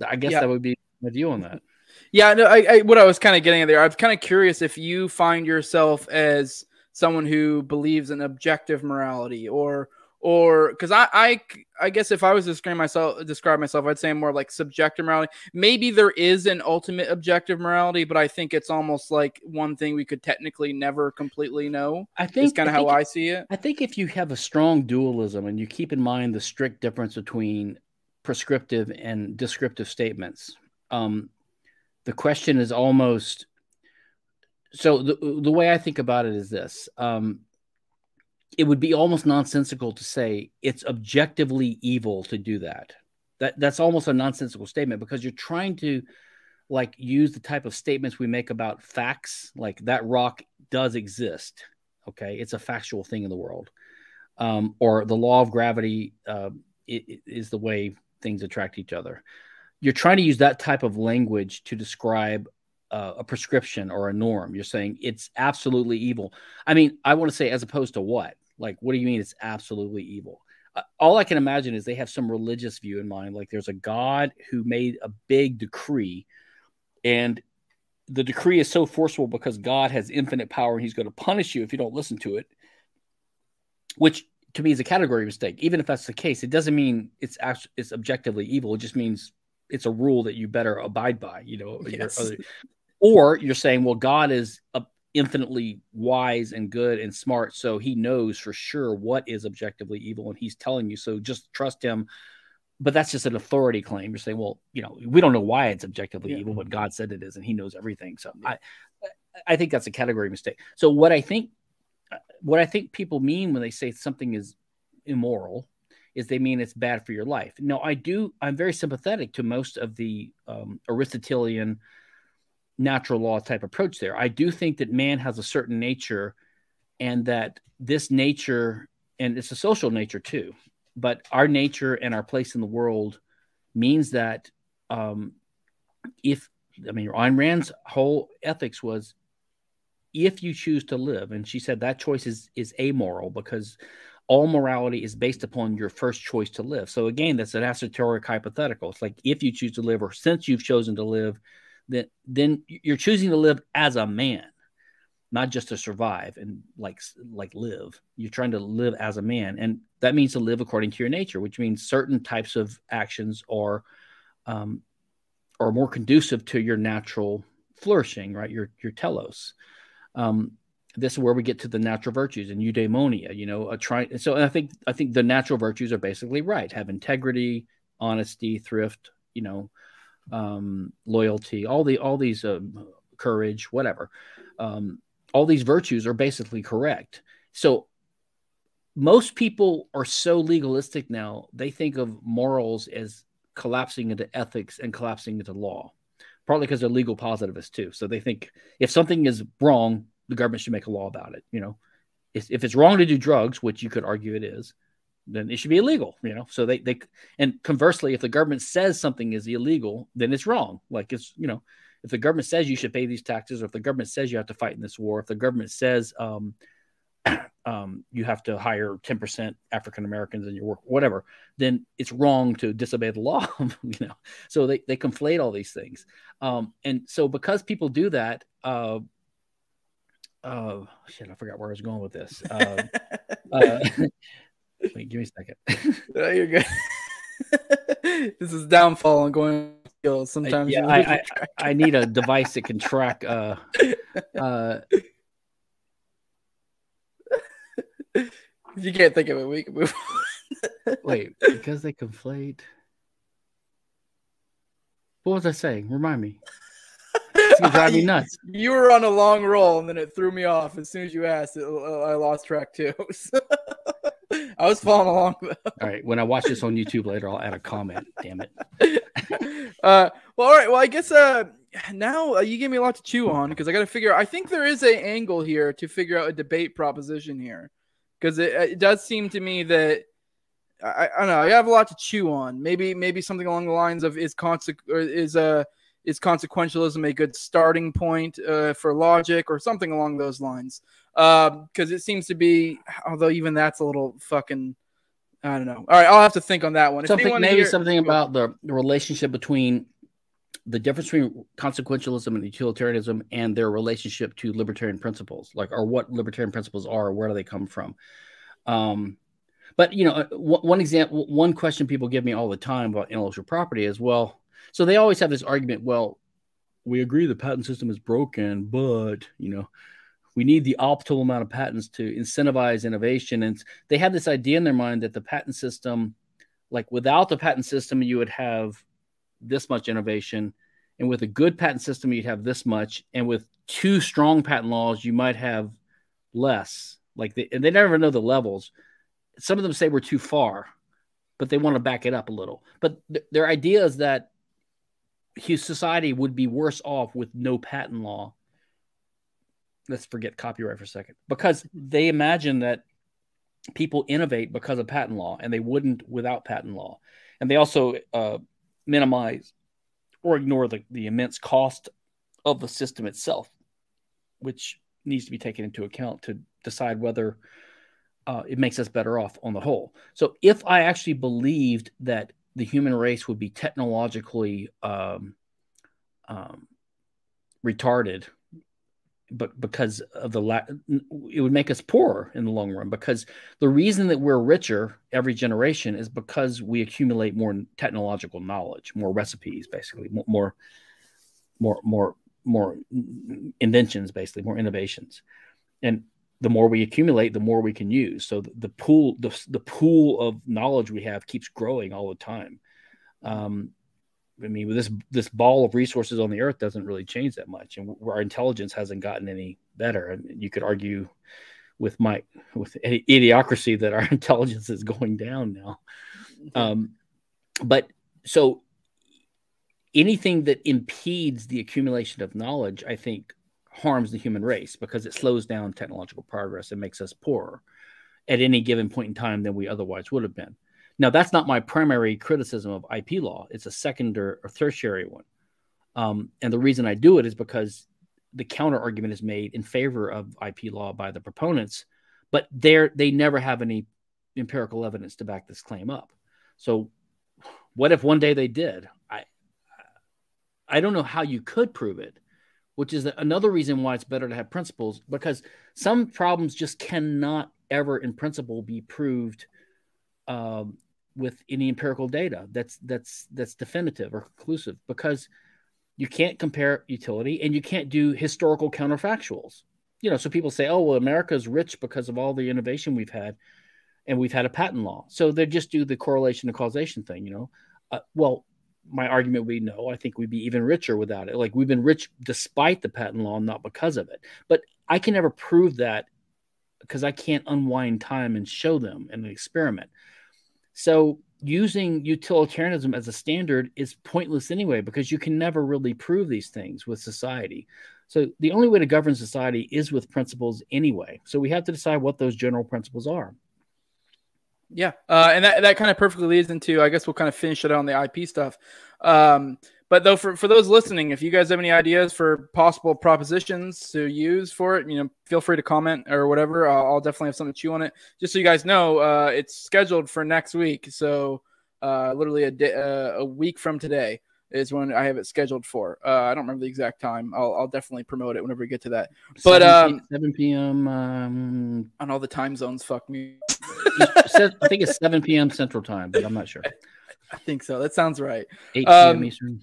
I guess yeah. that would be my view on that. Yeah, no, I, I what I was kind of getting at there. I was kind of curious if you find yourself as someone who believes in objective morality or or because I, I I guess if I was to describe myself describe myself, I'd say more like subjective morality. Maybe there is an ultimate objective morality, but I think it's almost like one thing we could technically never completely know. I think kind of how I see it. I think if you have a strong dualism and you keep in mind the strict difference between prescriptive and descriptive statements, um, the question is almost so the the way I think about it is this. Um, it would be almost nonsensical to say it's objectively evil to do that. That that's almost a nonsensical statement because you're trying to like use the type of statements we make about facts, like that rock does exist. Okay, it's a factual thing in the world, um, or the law of gravity uh, is the way things attract each other. You're trying to use that type of language to describe uh, a prescription or a norm. You're saying it's absolutely evil. I mean, I want to say as opposed to what? Like, what do you mean it's absolutely evil? Uh, all I can imagine is they have some religious view in mind. Like, there's a God who made a big decree, and the decree is so forceful because God has infinite power and he's going to punish you if you don't listen to it, which to me is a category mistake. Even if that's the case, it doesn't mean it's actually, it's objectively evil. It just means it's a rule that you better abide by, you know, yes. other, or you're saying, well, God is a, infinitely wise and good and smart. So he knows for sure what is objectively evil and he's telling you. So just trust him. But that's just an authority claim. You're saying, well, you know, we don't know why it's objectively yeah. evil, but God said it is and he knows everything. So yeah. I I think that's a category mistake. So what I think what I think people mean when they say something is immoral is they mean it's bad for your life. No, I do. I'm very sympathetic to most of the um, Aristotelian natural law type approach there. I do think that man has a certain nature and that this nature, and it's a social nature too, but our nature and our place in the world means that um, if, I mean, Ayn Rand's whole ethics was if you choose to live, and she said that choice is, is amoral because all morality is based upon your first choice to live. So again, that's an esoteric hypothetical. It's like if you choose to live, or since you've chosen to live, then then you're choosing to live as a man not just to survive and like like live. You're trying to live as a man and that means to live according to your nature which means certain types of actions are um, are more conducive to your natural flourishing right? Your your telos. Um, this is where we get to the natural virtues and eudaimonia you know a try so i think i think the natural virtues are basically right. Have integrity honesty thrift you know um, loyalty, all the all these uh, courage, whatever. Um, all these virtues are basically correct. So most people are so legalistic now; they think of morals as collapsing into ethics and collapsing into law. Partly because they're legal positivists too. So they think if something is wrong, the government should make a law about it. You know, if, if it's wrong to do drugs, which you could argue it is, then it should be illegal, you know. So they they and conversely, if the government says something is illegal, then it's wrong. Like it's you know, if the government says you should pay these taxes, or if the government says you have to fight in this war, if the government says um, um, you have to hire ten percent African Americans in your work, whatever, then it's wrong to disobey the law. you know, so they they conflate all these things, um, and so because people do that. Uh, uh, shit, I forgot where I was going with this. Uh, uh, Wait, give me a second. oh, you're good. this is downfall and going skills. Sometimes I, yeah, I, I, I, need a device that can track. Uh, uh, if you can't think of it, we can move. Wait, because they conflate. What was I saying? Remind me. It's gonna drive me nuts. You were on a long roll, and then it threw me off. As soon as you asked, it, I lost track too. I was following along. Though. All right, when I watch this on YouTube later, I'll add a comment. Damn it. Uh, well, all right. Well, I guess uh, now uh, you gave me a lot to chew on because I got to figure. out. I think there is a angle here to figure out a debate proposition here because it, it does seem to me that I, I don't know. I have a lot to chew on. Maybe maybe something along the lines of is conse- is uh is consequentialism a good starting point uh, for logic or something along those lines? Because um, it seems to be, although even that's a little fucking. I don't know. All right, I'll have to think on that one. Something maybe hear, something about the, the relationship between the difference between consequentialism and utilitarianism and their relationship to libertarian principles, like or what libertarian principles are, where do they come from? Um, but you know, uh, one example, one question people give me all the time about intellectual property is, well, so they always have this argument. Well, we agree the patent system is broken, but you know, we need the optimal amount of patents to incentivize innovation. And they have this idea in their mind that the patent system, like without the patent system, you would have this much innovation, and with a good patent system, you'd have this much, and with two strong patent laws, you might have less. Like they, and they never know the levels. Some of them say we're too far, but they want to back it up a little. But th- their idea is that society would be worse off with no patent law. Let's forget copyright for a second because they imagine that people innovate because of patent law and they wouldn't without patent law. And they also uh, minimize or ignore the, the immense cost of the system itself, which needs to be taken into account to decide whether uh, it makes us better off on the whole. So, if I actually believed that the human race would be technologically um, um, retarded but because of the la- it would make us poorer in the long run because the reason that we're richer every generation is because we accumulate more technological knowledge more recipes basically more more more more inventions basically more innovations. And the more we accumulate the more we can use. So the, the pool the, the pool of knowledge we have keeps growing all the time. Um, I mean, this this ball of resources on the earth doesn't really change that much, and our intelligence hasn't gotten any better. And you could argue with my with idiocracy that our intelligence is going down now. Um, but so anything that impedes the accumulation of knowledge, I think, harms the human race because it slows down technological progress and makes us poorer at any given point in time than we otherwise would have been. Now, that's not my primary criticism of IP law. It's a secondary or tertiary one. Um, and the reason I do it is because the counter argument is made in favor of IP law by the proponents, but they they never have any empirical evidence to back this claim up. So, what if one day they did? I I don't know how you could prove it, which is another reason why it's better to have principles because some problems just cannot ever, in principle, be proved um, with any empirical data that's that's that's definitive or conclusive because you can't compare utility and you can't do historical counterfactuals. You know so people say oh well america's rich because of all the innovation we've had and we've had a patent law. So they just do the correlation and causation thing you know? Uh, well my argument would be no i think we'd be even richer without it. Like we've been rich despite the patent law not because of it. But i can never prove that because i can't unwind time and show them in an experiment so using utilitarianism as a standard is pointless anyway because you can never really prove these things with society. So the only way to govern society is with principles anyway. So we have to decide what those general principles are. Yeah, uh, and that, that kind of perfectly leads into I guess we'll kind of finish it on the IP stuff. Um, but though, for, for those listening, if you guys have any ideas for possible propositions to use for it, you know, feel free to comment or whatever. I'll, I'll definitely have something to chew on it. Just so you guys know, uh, it's scheduled for next week. So uh, literally a day, uh, a week from today is when I have it scheduled for. Uh, I don't remember the exact time. I'll, I'll definitely promote it whenever we get to that. But 7 um, 7 p.m. Um, on all the time zones, fuck me. I think it's 7 p.m. Central Time, but I'm not sure. I think so. That sounds right. 8 p.m. Um, Eastern.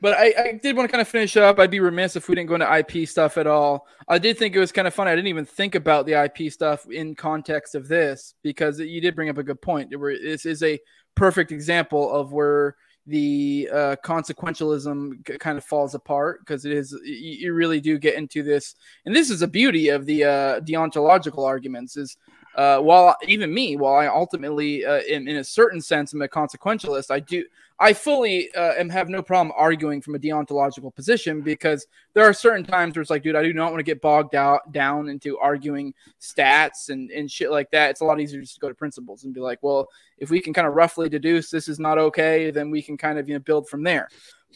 But I, I, did want to kind of finish up. I'd be remiss if we didn't go into IP stuff at all. I did think it was kind of funny. I didn't even think about the IP stuff in context of this because you did bring up a good point. This is a perfect example of where the uh, consequentialism kind of falls apart because it is you really do get into this, and this is a beauty of the uh, deontological arguments is uh, while even me, while I ultimately, uh, in, in, a certain sense, am a consequentialist, I do, I fully uh, am have no problem arguing from a deontological position because there are certain times where it's like, dude, I do not want to get bogged out down into arguing stats and, and shit like that. It's a lot easier just to go to principles and be like, well, if we can kind of roughly deduce this is not okay, then we can kind of you know build from there.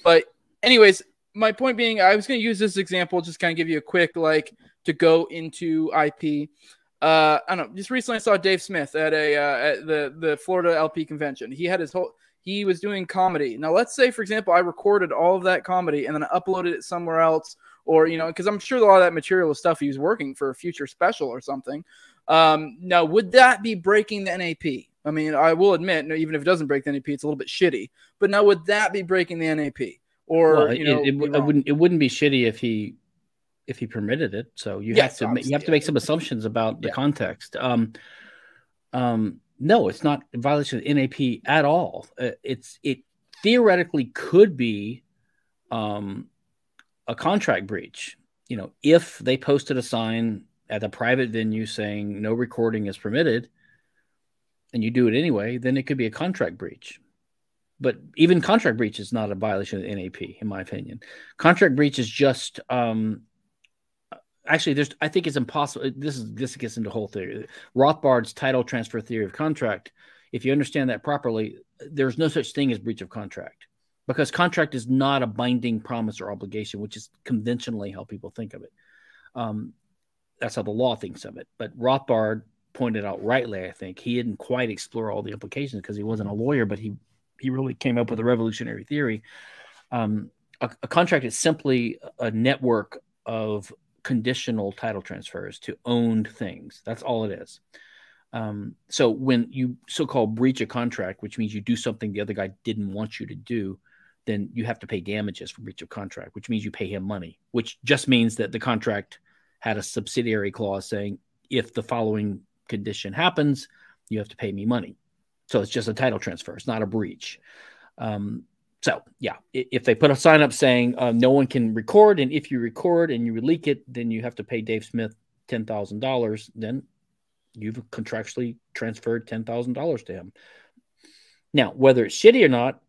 But anyways, my point being, I was going to use this example, just kind of give you a quick like to go into IP uh, I don't know. Just recently, I saw Dave Smith at a uh, at the the Florida LP convention. He had his whole he was doing comedy. Now, let's say, for example, I recorded all of that comedy and then I uploaded it somewhere else, or you know, because I'm sure a lot of that material is stuff he was working for a future special or something. Um, now, would that be breaking the NAP? I mean, I will admit, even if it doesn't break the NAP, it's a little bit shitty. But now, would that be breaking the NAP? Or well, you know, it, it, it wouldn't it wouldn't be shitty if he if he permitted it. So you yes, have to you have to make some assumptions about the yeah. context. Um, um, no, it's not a violation of NAP at all. Uh, it's it theoretically could be um, a contract breach. You know, if they posted a sign at a private venue saying no recording is permitted, and you do it anyway, then it could be a contract breach. But even contract breach is not a violation of NAP, in my opinion. Contract breach is just um, actually there's i think it's impossible this is this gets into whole theory. Rothbard's title transfer theory of contract if you understand that properly there's no such thing as breach of contract because contract is not a binding promise or obligation which is conventionally how people think of it. Um, that's how the law thinks of it. But rothbard pointed out rightly i think he didn't quite explore all the implications because he wasn't a lawyer but he he really came up with a revolutionary theory. Um, a, a contract is simply a network of conditional title transfers to owned things. That's all it is. Um, so when you so-called breach a contract, which means you do something the other guy didn't want you to do, then you have to pay damages for breach of contract, which means you pay him money, which just means that the contract had a subsidiary clause saying if the following condition happens, you have to pay me money. So it's just a title transfer. It's not a breach. Um, so yeah, if they put a sign up saying uh, no one can record, and if you record and you leak it, then you have to pay Dave Smith ten thousand dollars. Then you've contractually transferred ten thousand dollars to him. Now, whether it's shitty or not,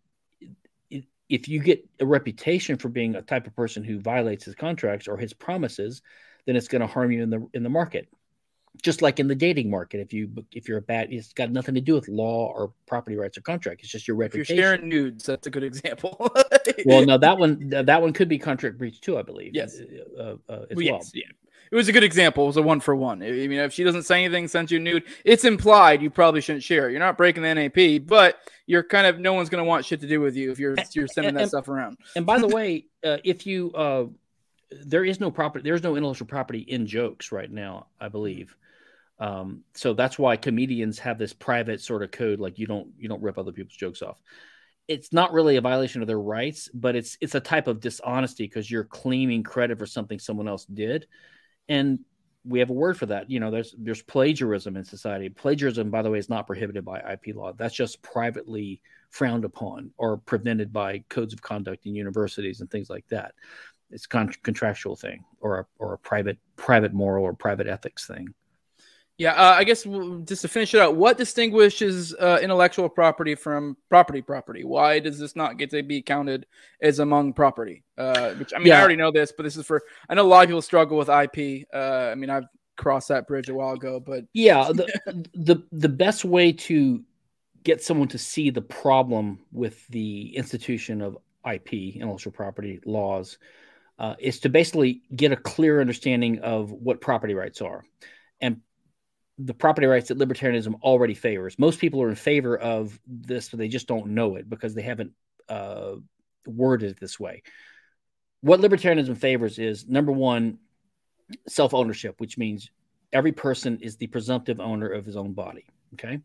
if you get a reputation for being a type of person who violates his contracts or his promises, then it's going to harm you in the in the market just like in the dating market, if you if you're a bad, it's got nothing to do with law or property rights or contract. It's just your reputation. If you're sharing nudes, that's a good example. well, no, that one that one could be contract breach too, I believe. Yes, uh, uh, uh as well. Yes, yeah. It was a good example. It was a one for one. I mean, if she doesn't say anything, sends you nude, it's implied you probably shouldn't share. It. You're not breaking the NAP, but you're kind of no one's going to want shit to do with you if you're you're sending and, that and, stuff around. And by the way, uh, if you uh, there is no property, there's no intellectual property in jokes right now, I believe. Um, so that's why comedians have this private sort of code, like you don't you don't rip other people's jokes off. It's not really a violation of their rights, but it's it's a type of dishonesty because you're claiming credit for something someone else did, and we have a word for that. You know, there's there's plagiarism in society. Plagiarism, by the way, is not prohibited by IP law. That's just privately frowned upon or prevented by codes of conduct in universities and things like that. It's a con- contractual thing or a, or a private private moral or private ethics thing. Yeah, uh, I guess just to finish it out, what distinguishes uh, intellectual property from property property? Why does this not get to be counted as among property? Uh, which I mean, yeah. I already know this, but this is for I know a lot of people struggle with IP. Uh, I mean, I've crossed that bridge a while ago, but yeah, the the the best way to get someone to see the problem with the institution of IP, intellectual property laws, uh, is to basically get a clear understanding of what property rights are. And the property rights that libertarianism already favors. Most people are in favor of this, but they just don't know it because they haven't uh, worded it this way. What libertarianism favors is number one, self ownership, which means every person is the presumptive owner of his own body. Okay.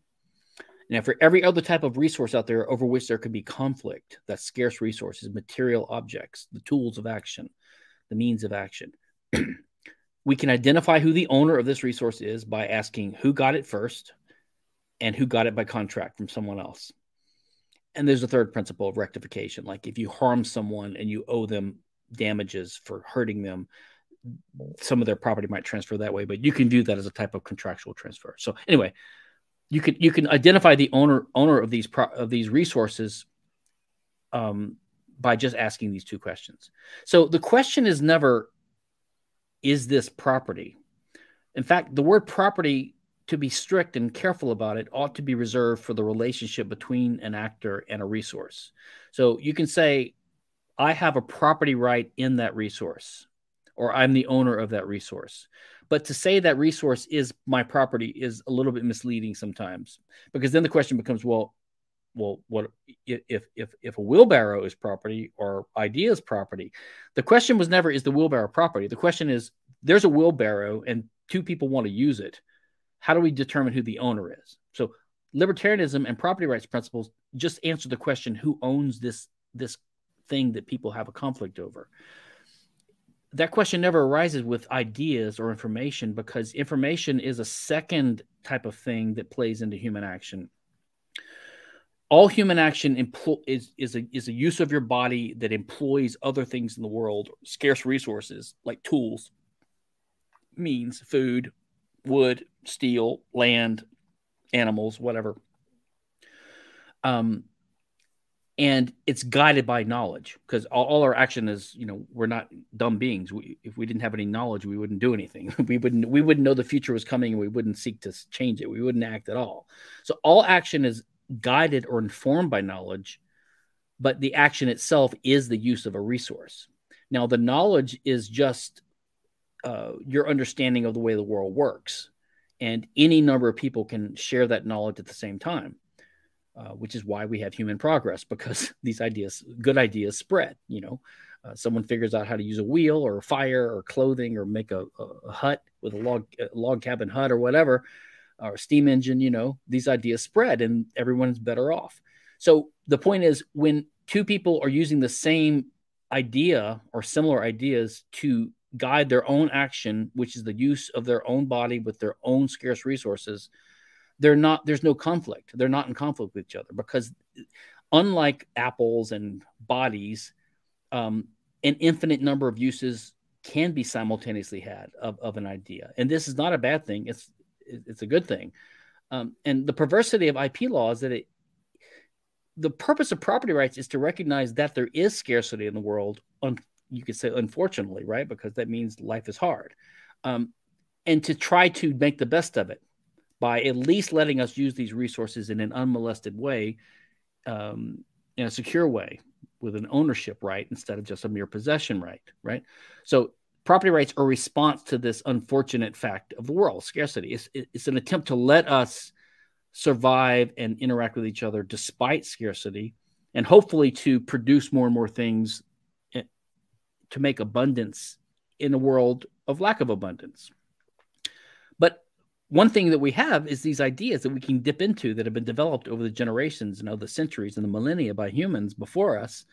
Now, for every other type of resource out there over which there could be conflict, that's scarce resources, material objects, the tools of action, the means of action. we can identify who the owner of this resource is by asking who got it first and who got it by contract from someone else. And there's a third principle of rectification. Like if you harm someone and you owe them damages for hurting them, some of their property might transfer that way, but you can view that as a type of contractual transfer. So anyway, you can you can identify the owner owner of these pro, of these resources um, by just asking these two questions. So the question is never is this property? In fact, the word property to be strict and careful about it ought to be reserved for the relationship between an actor and a resource. So you can say I have a property right in that resource or I'm the owner of that resource. But to say that resource is my property is a little bit misleading sometimes because then the question becomes, well, well, what if if if a wheelbarrow is property or ideas property? The question was never is the wheelbarrow property. The question is there's a wheelbarrow and two people want to use it. How do we determine who the owner is? So libertarianism and property rights principles just answer the question who owns this this thing that people have a conflict over that question never arises with ideas or information because information is a second type of thing that plays into human action. All human action is, is, a, is a use of your body that employs other things in the world, scarce resources like tools, means, food, wood, steel, land, animals, whatever. Um, and it's guided by knowledge because all, all, our action is you know we're not dumb beings. We, if we didn't have any knowledge we wouldn't do anything. We wouldn't we wouldn't know the future was coming and we wouldn't seek to change it. We wouldn't act at all. So all action is guided or informed by knowledge but the action itself is the use of a resource now the knowledge is just uh, your understanding of the way the world works and any number of people can share that knowledge at the same time uh, which is why we have human progress because these ideas, good ideas, spread. You know, uh, someone figures out how to use a wheel or a fire or clothing or make a, a, hut with a log a log cabin hut or whatever, or steam engine. You know, these ideas spread and everyone's better off. So the point is, when two people are using the same idea or similar ideas to guide their own action, which is the use of their own body with their own scarce resources, they're not there's no conflict they're not in conflict with each other because unlike apples and bodies um, an infinite number of uses can be simultaneously had of, of an idea and this is not a bad thing it's it's a good thing um, and the perversity of ip law is that it the purpose of property rights is to recognize that there is scarcity in the world un, you could say unfortunately right because that means life is hard um, and to try to make the best of it by at least letting us use these resources in an unmolested way, um, in a secure way, with an ownership right instead of just a mere possession right. Right. So property rights are a response to this unfortunate fact of the world scarcity. It's, it's an attempt to let us survive and interact with each other despite scarcity, and hopefully to produce more and more things eh, to make abundance in a world of lack of abundance. But one thing that we have is these ideas that we can dip into that have been developed over the generations and over the centuries and the millennia by humans before us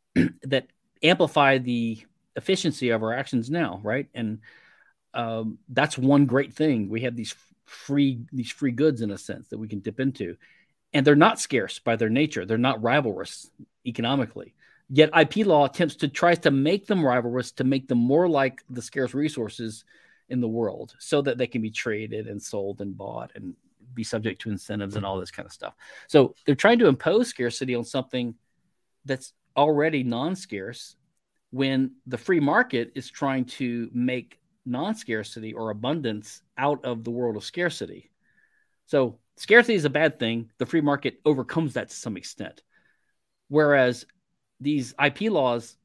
that amplify the efficiency of our actions now, right? And um, that's one great thing. We have these free these free goods in a sense that we can dip into, and they're not scarce by their nature. They're not rivalrous economically. Yet IP law attempts to tries to make them rivalrous to make them more like the scarce resources in the world so that they can be traded and sold and bought and be subject to incentives and all this kind of stuff. So they're trying to impose scarcity on something that's already non-scarce when the free market is trying to make non-scarcity or abundance out of the world of scarcity. So scarcity is a bad thing. The free market overcomes that to some extent. Whereas these IP laws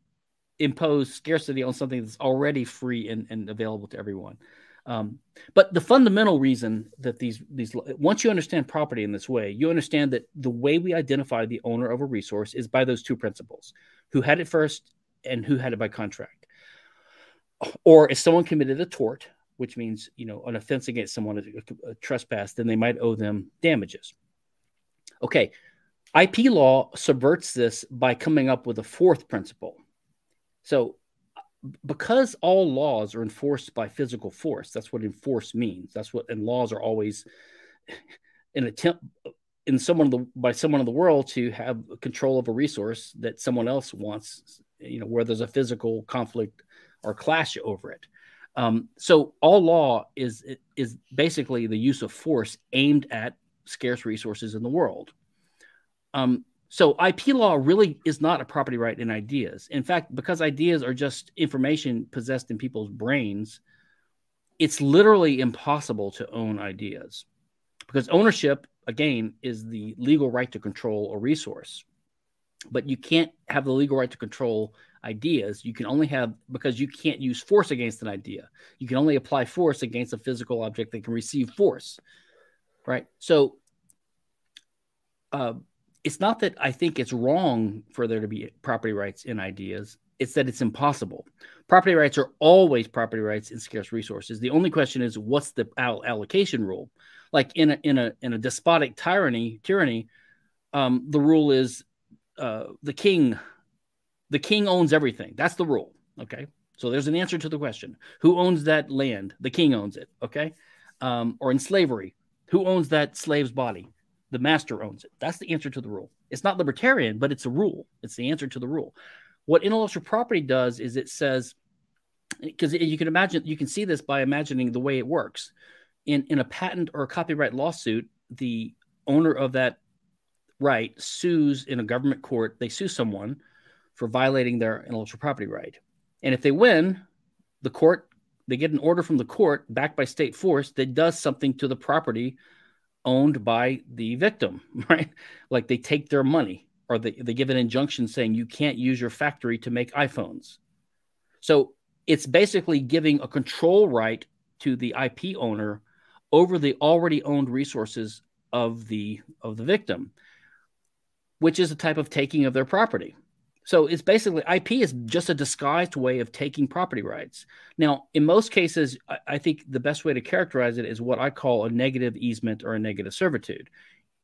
impose scarcity on something that's already free and, and available to everyone. Um, but the fundamental reason that these these once you understand property in this way, you understand that the way we identify the owner of a resource is by those two principles: who had it first and who had it by contract. Or if someone committed a tort, which means you know an offense against someone, a, a trespass, then they might owe them damages. Okay, IP law subverts this by coming up with a fourth principle. So, because all laws are enforced by physical force, that's what enforce means. That's what, and laws are always an attempt in someone the, by someone in the world to have control of a resource that someone else wants. You know, where there's a physical conflict or clash over it. Um, so all law is is basically the use of force aimed at scarce resources in the world. Um, so IP law really is not a property right in ideas. In fact, because ideas are just information possessed in people's brains, it's literally impossible to own ideas because ownership again is the legal right to control a resource but you can't have the legal right to control ideas. You can only have because you can't use force against an idea. You can only apply force against a physical object that can receive force. Right. So uh, it's not that I think it's wrong for there to be property rights in ideas. It's that it's impossible. Property rights are always property rights in scarce resources. The only question is what's the allocation rule? Like in a in a in a despotic tyranny tyranny, um, the rule is uh, the king the king owns everything. That's the rule okay? So there's an answer to the question. Who owns that land? The king owns it okay? Um, or in slavery who owns that slave's body? The master owns it. That's the answer to the rule. It's not libertarian but it's a rule. It's the answer to the rule. What intellectual property does is it says because you can imagine you can see this by imagining the way it works. In in a patent or a copyright lawsuit the owner of that right sues in a government court, they sue someone for violating their intellectual property right. And if they win, the court, they get an order from the court backed by state force that does something to the property owned by the victim, right? Like they take their money or they, they give an injunction saying you can't use your factory to make iPhones. So it's basically giving a control right to the IP owner over the already owned resources of the of the victim which is a type of taking of their property. So it's basically IP is just a disguised way of taking property rights. Now, in most cases, I, think the best way to characterize it is what I call a negative easement or a negative servitude.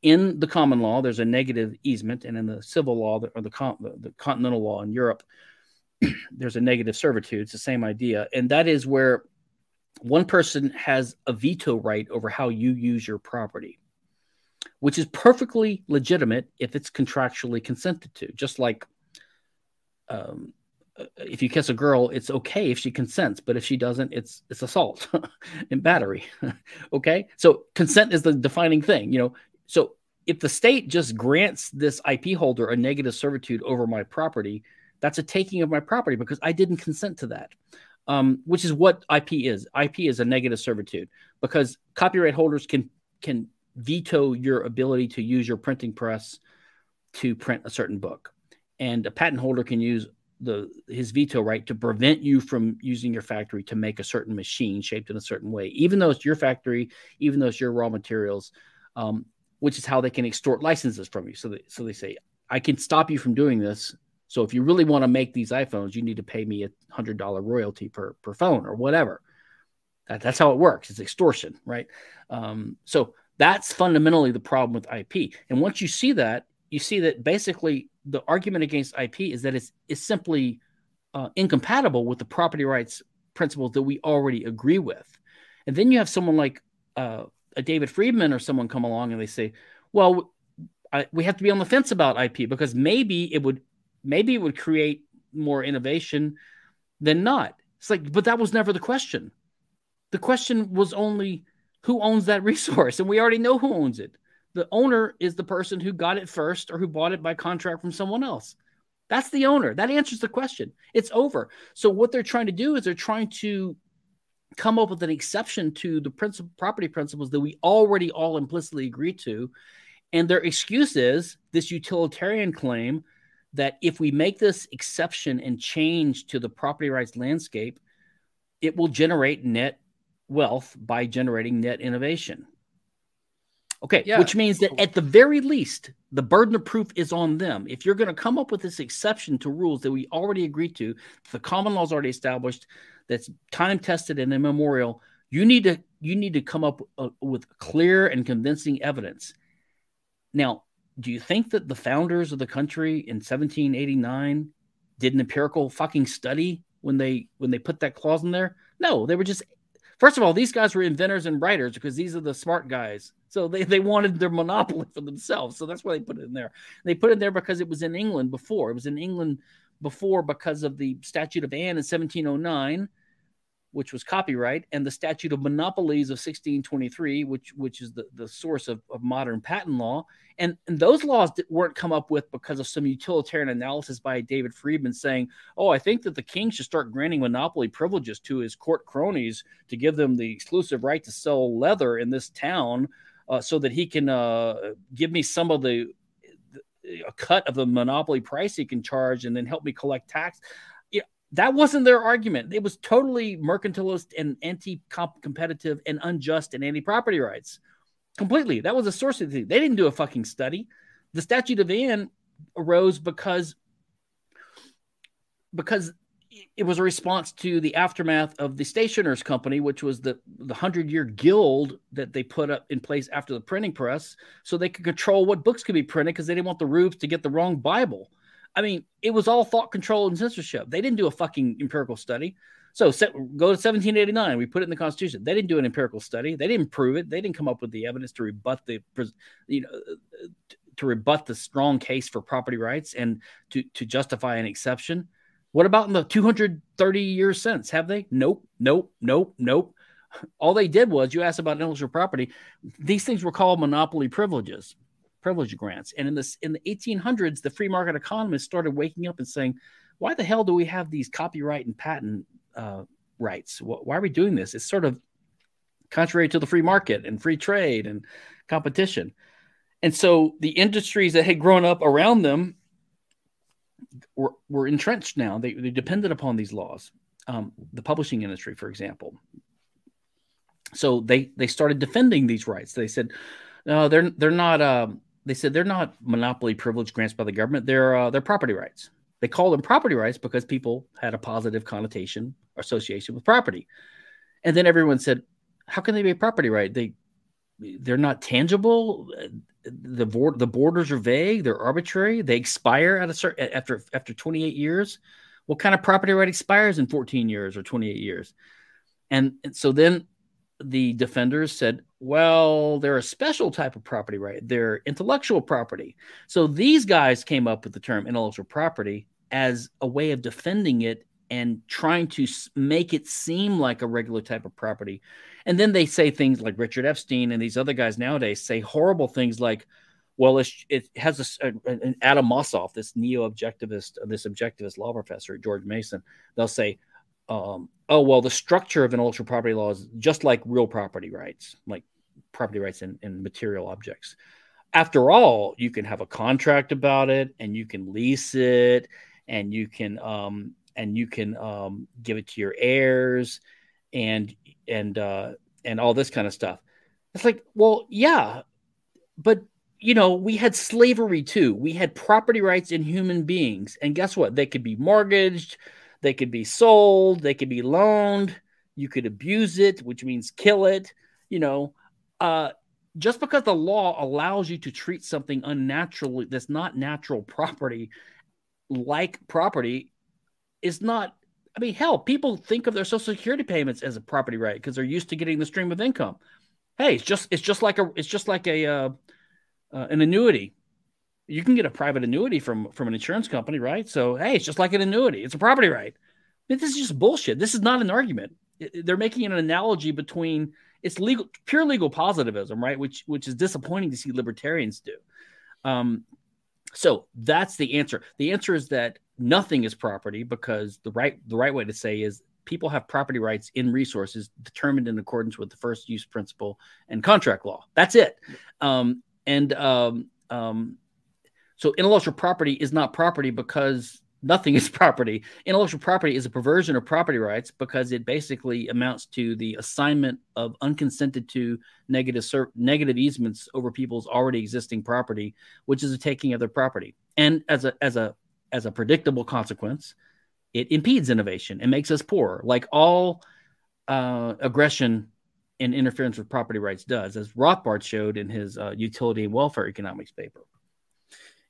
In the common law, there's a negative easement, and in the civil law or the, con- the continental law in Europe, there's a negative servitude. It's the same idea, and that is where one person has a veto right over how you use your property which is perfectly legitimate if it's contractually consented to. Just like um, uh, if you kiss a girl, it's okay if she consents, but if she doesn't, it's it's assault and battery. okay, so consent is the defining thing. You know, so if the state just grants this IP holder a negative servitude over my property, that's a taking of my property because I didn't consent to that. Um, which is what IP is. IP is a negative servitude because copyright holders can can veto your ability to use your printing press to print a certain book. And a patent holder can use the his veto right to prevent you from using your factory to make a certain machine shaped in a certain way, even though it's your factory, even though it's your raw materials, um, which is how they can extort licenses from you. So they, so they say, I can stop you from doing this. So if you really want to make these iPhones, you need to pay me a hundred dollar royalty per per phone or whatever. That, that's how it works. It's extortion, right? Um, so that's fundamentally the problem with IP. And once you see that, you see that basically the argument against IP is that it's, it's simply uh, incompatible with the property rights principles that we already agree with. And then you have someone like uh, a David Friedman or someone come along and they say, well, I, we have to be on the fence about IP because maybe it would maybe it would create more innovation than not. It's like, but that was never the question. The question was only who owns that resource. And we already know who owns it. The owner is the person who got it first or who bought it by contract from someone else. That's the owner. That answers the question. It's over. So what they're trying to do is they're trying to come up with an exception to the principal property principles that we already all implicitly agree to. And their excuse is this utilitarian claim that if we make this exception and change to the property rights landscape, it will generate net wealth by generating net innovation. Okay, yeah. which means that at the very least, the burden of proof is on them. If you're going to come up with this exception to rules that we already agreed to, the common law is already established, that's time tested and immemorial, you need to you need to come up uh, with clear and convincing evidence. Now, do you think that the founders of the country in 1789 did an empirical fucking study when they when they put that clause in there? No, they were just first of all, these guys were inventors and writers because these are the smart guys. So they, they wanted their monopoly for themselves. So that's why they put it in there. They put it there because it was in England before. It was in England before because of the Statute of Anne in 1709 which was copyright, and the Statute of Monopolies of 1623, which which is the, the source of, of modern patent law. And, and those laws weren't come up with because of some utilitarian analysis by David Friedman saying, oh, I think that the king should start granting monopoly privileges to his court cronies to give them the exclusive right to sell leather in this town uh, so that he can uh, give me some of the a cut of the monopoly price he can charge and then help me collect tax that wasn't their argument. It was totally mercantilist and anti-competitive and unjust and anti-property rights. Completely. That was a source of the thing. They didn't do a fucking study. The statute of Anne arose because because it was a response to the aftermath of the stationers company which was the the 100 year guild that they put up in place after the printing press so they could control what books could be printed because they didn't want the rubes to get the wrong bible I mean, it was all thought control and censorship. They didn't do a fucking empirical study. So set, go to 1789. We put it in the Constitution. They didn't do an empirical study. They didn't prove it. They didn't come up with the evidence to rebut the, you know, to rebut the strong case for property rights and to to justify an exception. What about in the 230 years since? Have they? Nope, nope, nope, nope. All they did was you asked about intellectual property. These things were called monopoly privileges privilege grants. And in this in the 1800s, the free market economists started waking up and saying, "Why the hell do we have these copyright and patent uh, rights? Why are we doing this? It's sort of contrary to the free market and free trade and competition." And so the industries that had grown up around them were, were entrenched now. They, they depended upon these laws. Um, the publishing industry, for example. So they they started defending these rights. They said, no, they're they're not. Um, they said they're not monopoly privilege grants by the government. They're uh, they're property rights. They call them property rights because people had a positive connotation or association with property. And then everyone said, "How can they be a property right? They they're not tangible. The board the borders are vague. They're arbitrary. They expire at a certain after after 28 years. What kind of property right expires in 14 years or 28 years? And, and so then the defenders said, well, they're a special type of property right. They're intellectual property. So these guys came up with the term intellectual property as a way of defending it and trying to make it seem like a regular type of property. And then they say things like Richard Epstein and these other guys nowadays say horrible things like, well, it has a, uh, uh, an Adam Mossoff, this neo-objectivist, uh, this objectivist law professor at George Mason. They'll say, um, oh well the structure of intellectual property law is just like real property rights like property rights in, in material objects. After all you can have a contract about it and you can lease it and you can um, and you can um, give it to your heirs and and uh, and all this kind of stuff. It's like well yeah but you know we had slavery too. We had property rights in human beings. And guess what? They could be mortgaged they could be sold, they could be loaned, you could abuse it, which means kill it. You know, uh, just because the law allows you to treat something unnaturally that's not natural property like property is not I mean, hell, people think of their social security payments as a property right because they're used to getting the stream of income. Hey, it's just it's just like a it's just like a uh, uh, an annuity you can get a private annuity from from an insurance company, right? So hey, it's just like an annuity; it's a property right. I mean, this is just bullshit. This is not an argument. It, they're making an analogy between it's legal, pure legal positivism, right? Which which is disappointing to see libertarians do. Um, so that's the answer. The answer is that nothing is property because the right the right way to say is people have property rights in resources determined in accordance with the first use principle and contract law. That's it. Um, and um, um, so intellectual property is not property because nothing is property. Intellectual property is a perversion of property rights because it basically amounts to the assignment of unconsented to negative ser- negative easements over people's already existing property, which is a taking of their property. And as a as a as a predictable consequence, it impedes innovation and makes us poor, like all uh, aggression and interference with property rights does, as Rothbard showed in his uh, utility and welfare economics paper.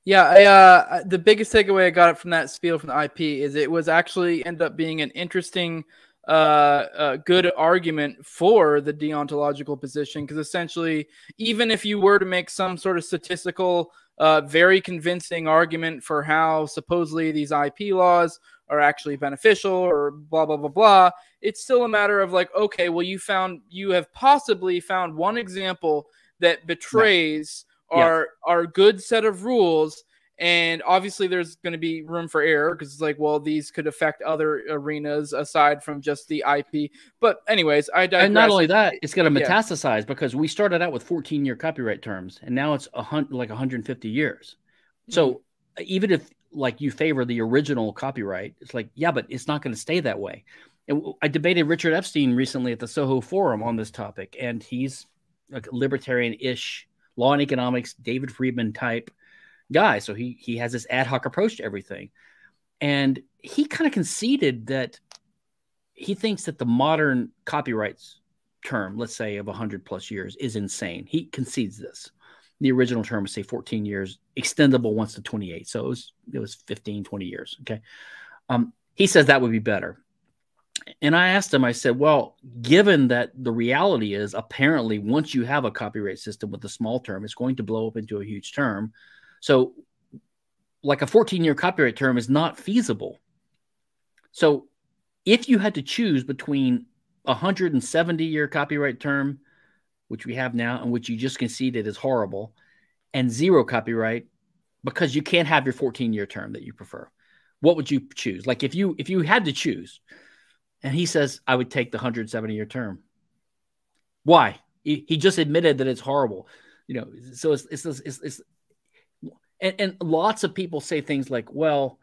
Yeah, I, uh, the biggest takeaway I got from that spiel from the IP is it was actually end up being an interesting, uh, uh good argument for the deontological position because essentially, even if you were to make some sort of statistical, uh, very convincing argument for how supposedly these IP laws are actually beneficial or blah blah blah blah, it's still a matter of like, okay, well, you found you have possibly found one example that betrays. Our yeah. our good set of rules and obviously there's going to be room for error because it's like well these could affect other arenas aside from just the ip but anyways i digress. and not only that it's going to metastasize yeah. because we started out with 14 year copyright terms and now it's a hundred like 150 years so mm-hmm. even if like you favor the original copyright it's like yeah but it's not going to stay that way and i debated richard epstein recently at the soho forum on this topic and he's like libertarian-ish law and economics, David Friedman type guy. So he he has this ad hoc approach to everything. And he kind of conceded that he thinks that the modern copyrights term, let's say of 100 plus years, is insane. He concedes this. The original term was say 14 years, extendable once to 28. So it was it was 15, 20 years. Okay. Um, he says that would be better and I asked him, I said, well, given that the reality is apparently once you have a copyright system with a small term, it's going to blow up into a huge term. So, like a 14 year copyright term is not feasible. So, if you had to choose between a 170 year copyright term, which we have now, and which you just conceded is horrible, and zero copyright, because you can't have your 14 year term that you prefer, what would you choose? Like if you if you had to choose, and he says, I would take the 170 year term. Why? He, just admitted that it's horrible. You know, so it's, it's, it's, it's and, and lots of people say things like, well,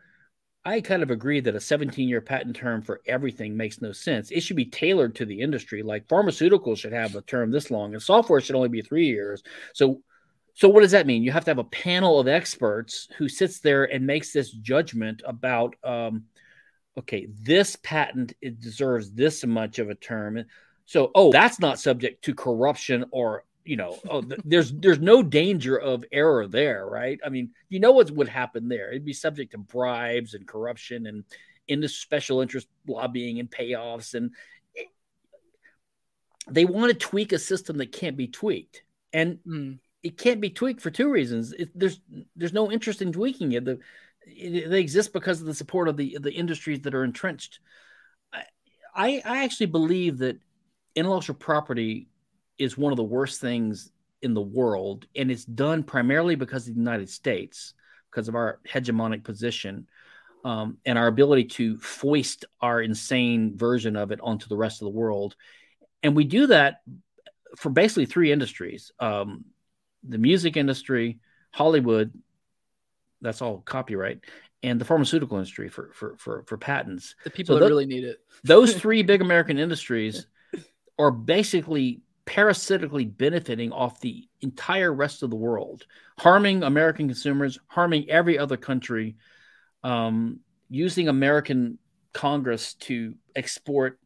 I kind of agree that a 17 year patent term for everything makes no sense. It should be tailored to the industry. Like pharmaceuticals should have a term this long, and software should only be three years. So, so what does that mean? You have to have a panel of experts who sits there and makes this judgment about um, okay, this patent it deserves this much of a term. So, oh, that's not subject to corruption or you know, oh, th- there's there's no danger of error there, right? I mean, you know what would happen there? It'd be subject to bribes and corruption and into special interest lobbying and payoffs, and it, they want to tweak a system that can't be tweaked, and mm. it can't be tweaked for two reasons. It, there's there's no interest in tweaking it. The they exist because of the support of the the industries that are entrenched. I I actually believe that intellectual property is one of the worst things in the world, and it's done primarily because of the United States, because of our hegemonic position. Um, and our ability to foist our insane version of it onto the rest of the world. And we do that for basically three industries um, the music industry, Hollywood, that's all copyright and the pharmaceutical industry for for for, for patents. The people so that really need it. those three big American industries are basically parasitically benefiting off the entire rest of the world, harming American consumers, harming every other country, um, using American Congress to export.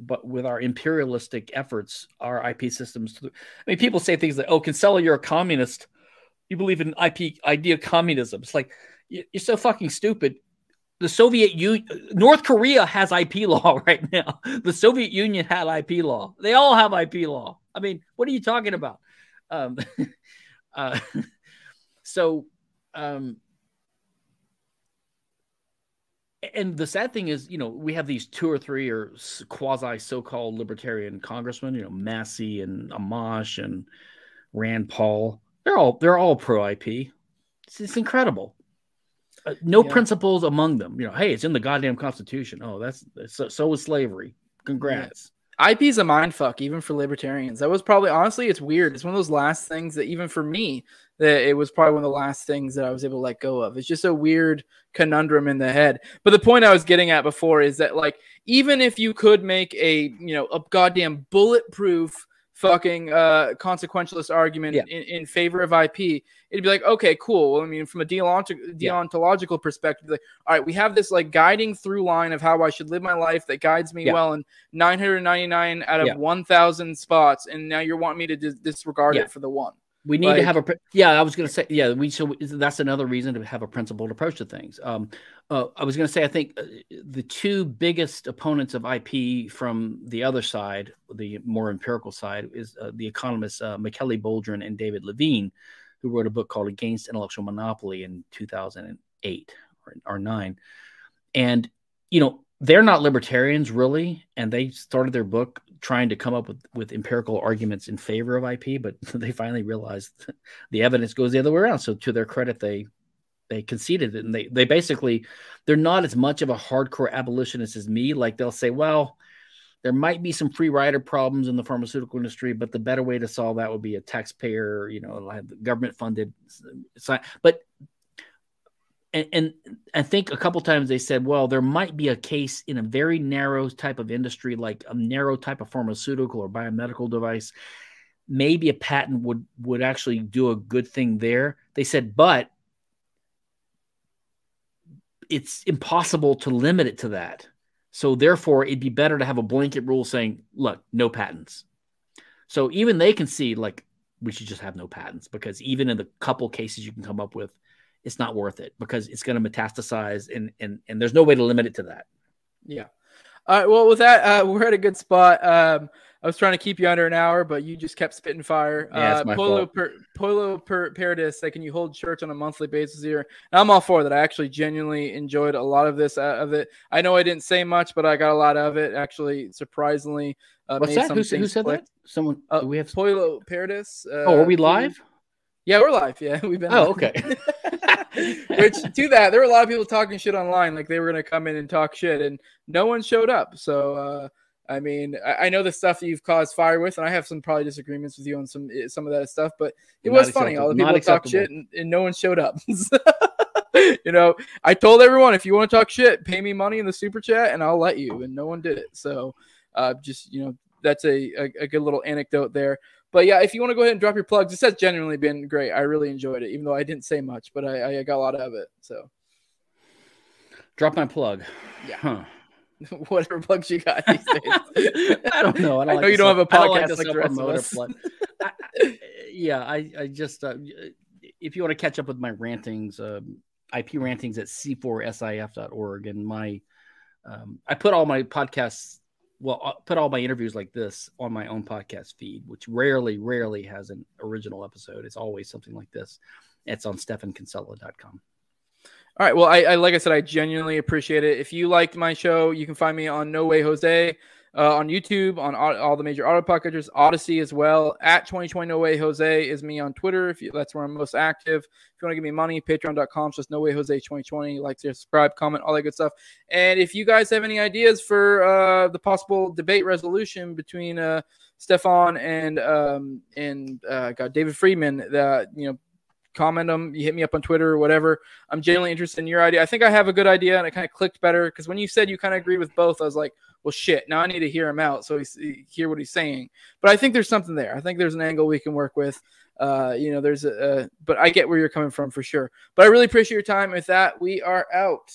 But with our imperialistic efforts, our IP systems. To, I mean, people say things like, "Oh, Kinsella, you're a communist." You believe in IP idea communism. It's like you're so fucking stupid. The Soviet Union, North Korea has IP law right now. The Soviet Union had IP law. They all have IP law. I mean, what are you talking about? Um, uh, so, um, and the sad thing is, you know, we have these two or three or quasi so-called libertarian congressmen, you know, Massey and Amash and Rand Paul they're all they're all pro IP. It's, it's incredible. Uh, no yeah. principles among them. You know, hey, it's in the goddamn Constitution. Oh, that's, that's so, so is slavery. Congrats. Yeah. IP is a mind fuck, even for libertarians. That was probably honestly, it's weird. It's one of those last things that even for me, that it was probably one of the last things that I was able to let go of. It's just a weird conundrum in the head. But the point I was getting at before is that like even if you could make a you know a goddamn bulletproof fucking uh, consequentialist argument yeah. in, in, favor of IP, it'd be like, okay, cool. Well, I mean, from a deontological, deontological yeah. perspective, like, all right, we have this like guiding through line of how I should live my life that guides me yeah. well in 999 out of 1,000 spots, and now you're wanting me to dis- disregard it for the one. We need like, to have a yeah. I was going to say yeah. We so that's another reason to have a principled approach to things. Um, uh, I was going to say I think uh, the two biggest opponents of IP from the other side, the more empirical side, is uh, the economists uh, Michele Boldrin and David Levine, who wrote a book called Against Intellectual Monopoly in 2008 or, or nine, and you know they're not libertarians really, and they started their book trying to come up with, with empirical arguments in favor of IP, but they finally realized the evidence goes the other way around. So to their credit, they they conceded it, and they they basically they're not as much of a hardcore abolitionist as me. Like they'll say, well, there might be some free rider problems in the pharmaceutical industry, but the better way to solve that would be a taxpayer, you know, government funded. But and, and I think a couple times they said, well, there might be a case in a very narrow type of industry, like a narrow type of pharmaceutical or biomedical device. Maybe a patent would would actually do a good thing there. They said, but it's impossible to limit it to that. So therefore, it'd be better to have a blanket rule saying, look, no patents. So even they can see like we should just have no patents because even in the couple cases you can come up with, it's not worth it because it's going to metastasize and and and there's no way to limit it to that. Yeah. All right. Well, with that, uh, we're at a good spot. Um, I was trying to keep you under an hour, but you just kept spitting fire. Yeah, uh, Polo per, Polo per, Paradis, like, can you hold church on a monthly basis here? And I'm all for that. I actually genuinely enjoyed a lot of this uh, of it. I know I didn't say much, but I got a lot of it. Actually, surprisingly, uh, what's that? Who, who, said click. that? Someone? Uh, we have Polo Paradis. Uh, oh, are we live? Yeah, we're live. Yeah, we've been. Oh, okay. Which to that, there were a lot of people talking shit online, like they were gonna come in and talk shit, and no one showed up. So uh, I mean, I, I, know the stuff that you've caused fire with, and I have some probably disagreements with you on some eh, some of that stuff, but it Not was funny. All the people talk shit, and, and, no one showed up. you know, I told everyone if you want to talk shit, pay me money in the super chat, and I'll let you. And no one did it. So, uh, just you know, that's a, a, a good little anecdote there. But yeah, if you want to go ahead and drop your plugs, this has genuinely been great. I really enjoyed it, even though I didn't say much, but I, I got a lot out of it. So, drop my plug. Yeah. Huh. whatever plugs you got these days. I don't know. I, don't I like know you don't have a podcast like, like the rest of us. I, yeah, I, I just uh, if you want to catch up with my rantings, um, IP rantings at c4sif.org, and my um, I put all my podcasts. Well, I put all my interviews like this on my own podcast feed, which rarely, rarely has an original episode. It's always something like this. It's on stephankinsella.com. All right. Well, I, I, like I said, I genuinely appreciate it. If you liked my show, you can find me on No Way Jose uh, on YouTube, on all, all, the major auto packages, Odysee as well. At 2020 No Way Jose is me on Twitter. If you, that's where I'm most active. If you want to give me money, patreon.com. Just No Way Jose 2020. Like, subscribe, comment, all that good stuff. And if you guys have any ideas for uh, the possible debate resolution between uh, Stephan and um, and uh, God David Friedman, that you know comment them. You hit me up on Twitter or whatever. I'm genuinely interested in your idea. I think I have a good idea, and it kind of clicked better because when you said you kind of agreed with both, I was like, well, shit. Now I need to hear him out so he hear what he's saying. But I think there's something there. I think there's an angle we can work with. Uh, you know, there's a, a but I get where you're coming from for sure. But I really appreciate your time. With that, we are out.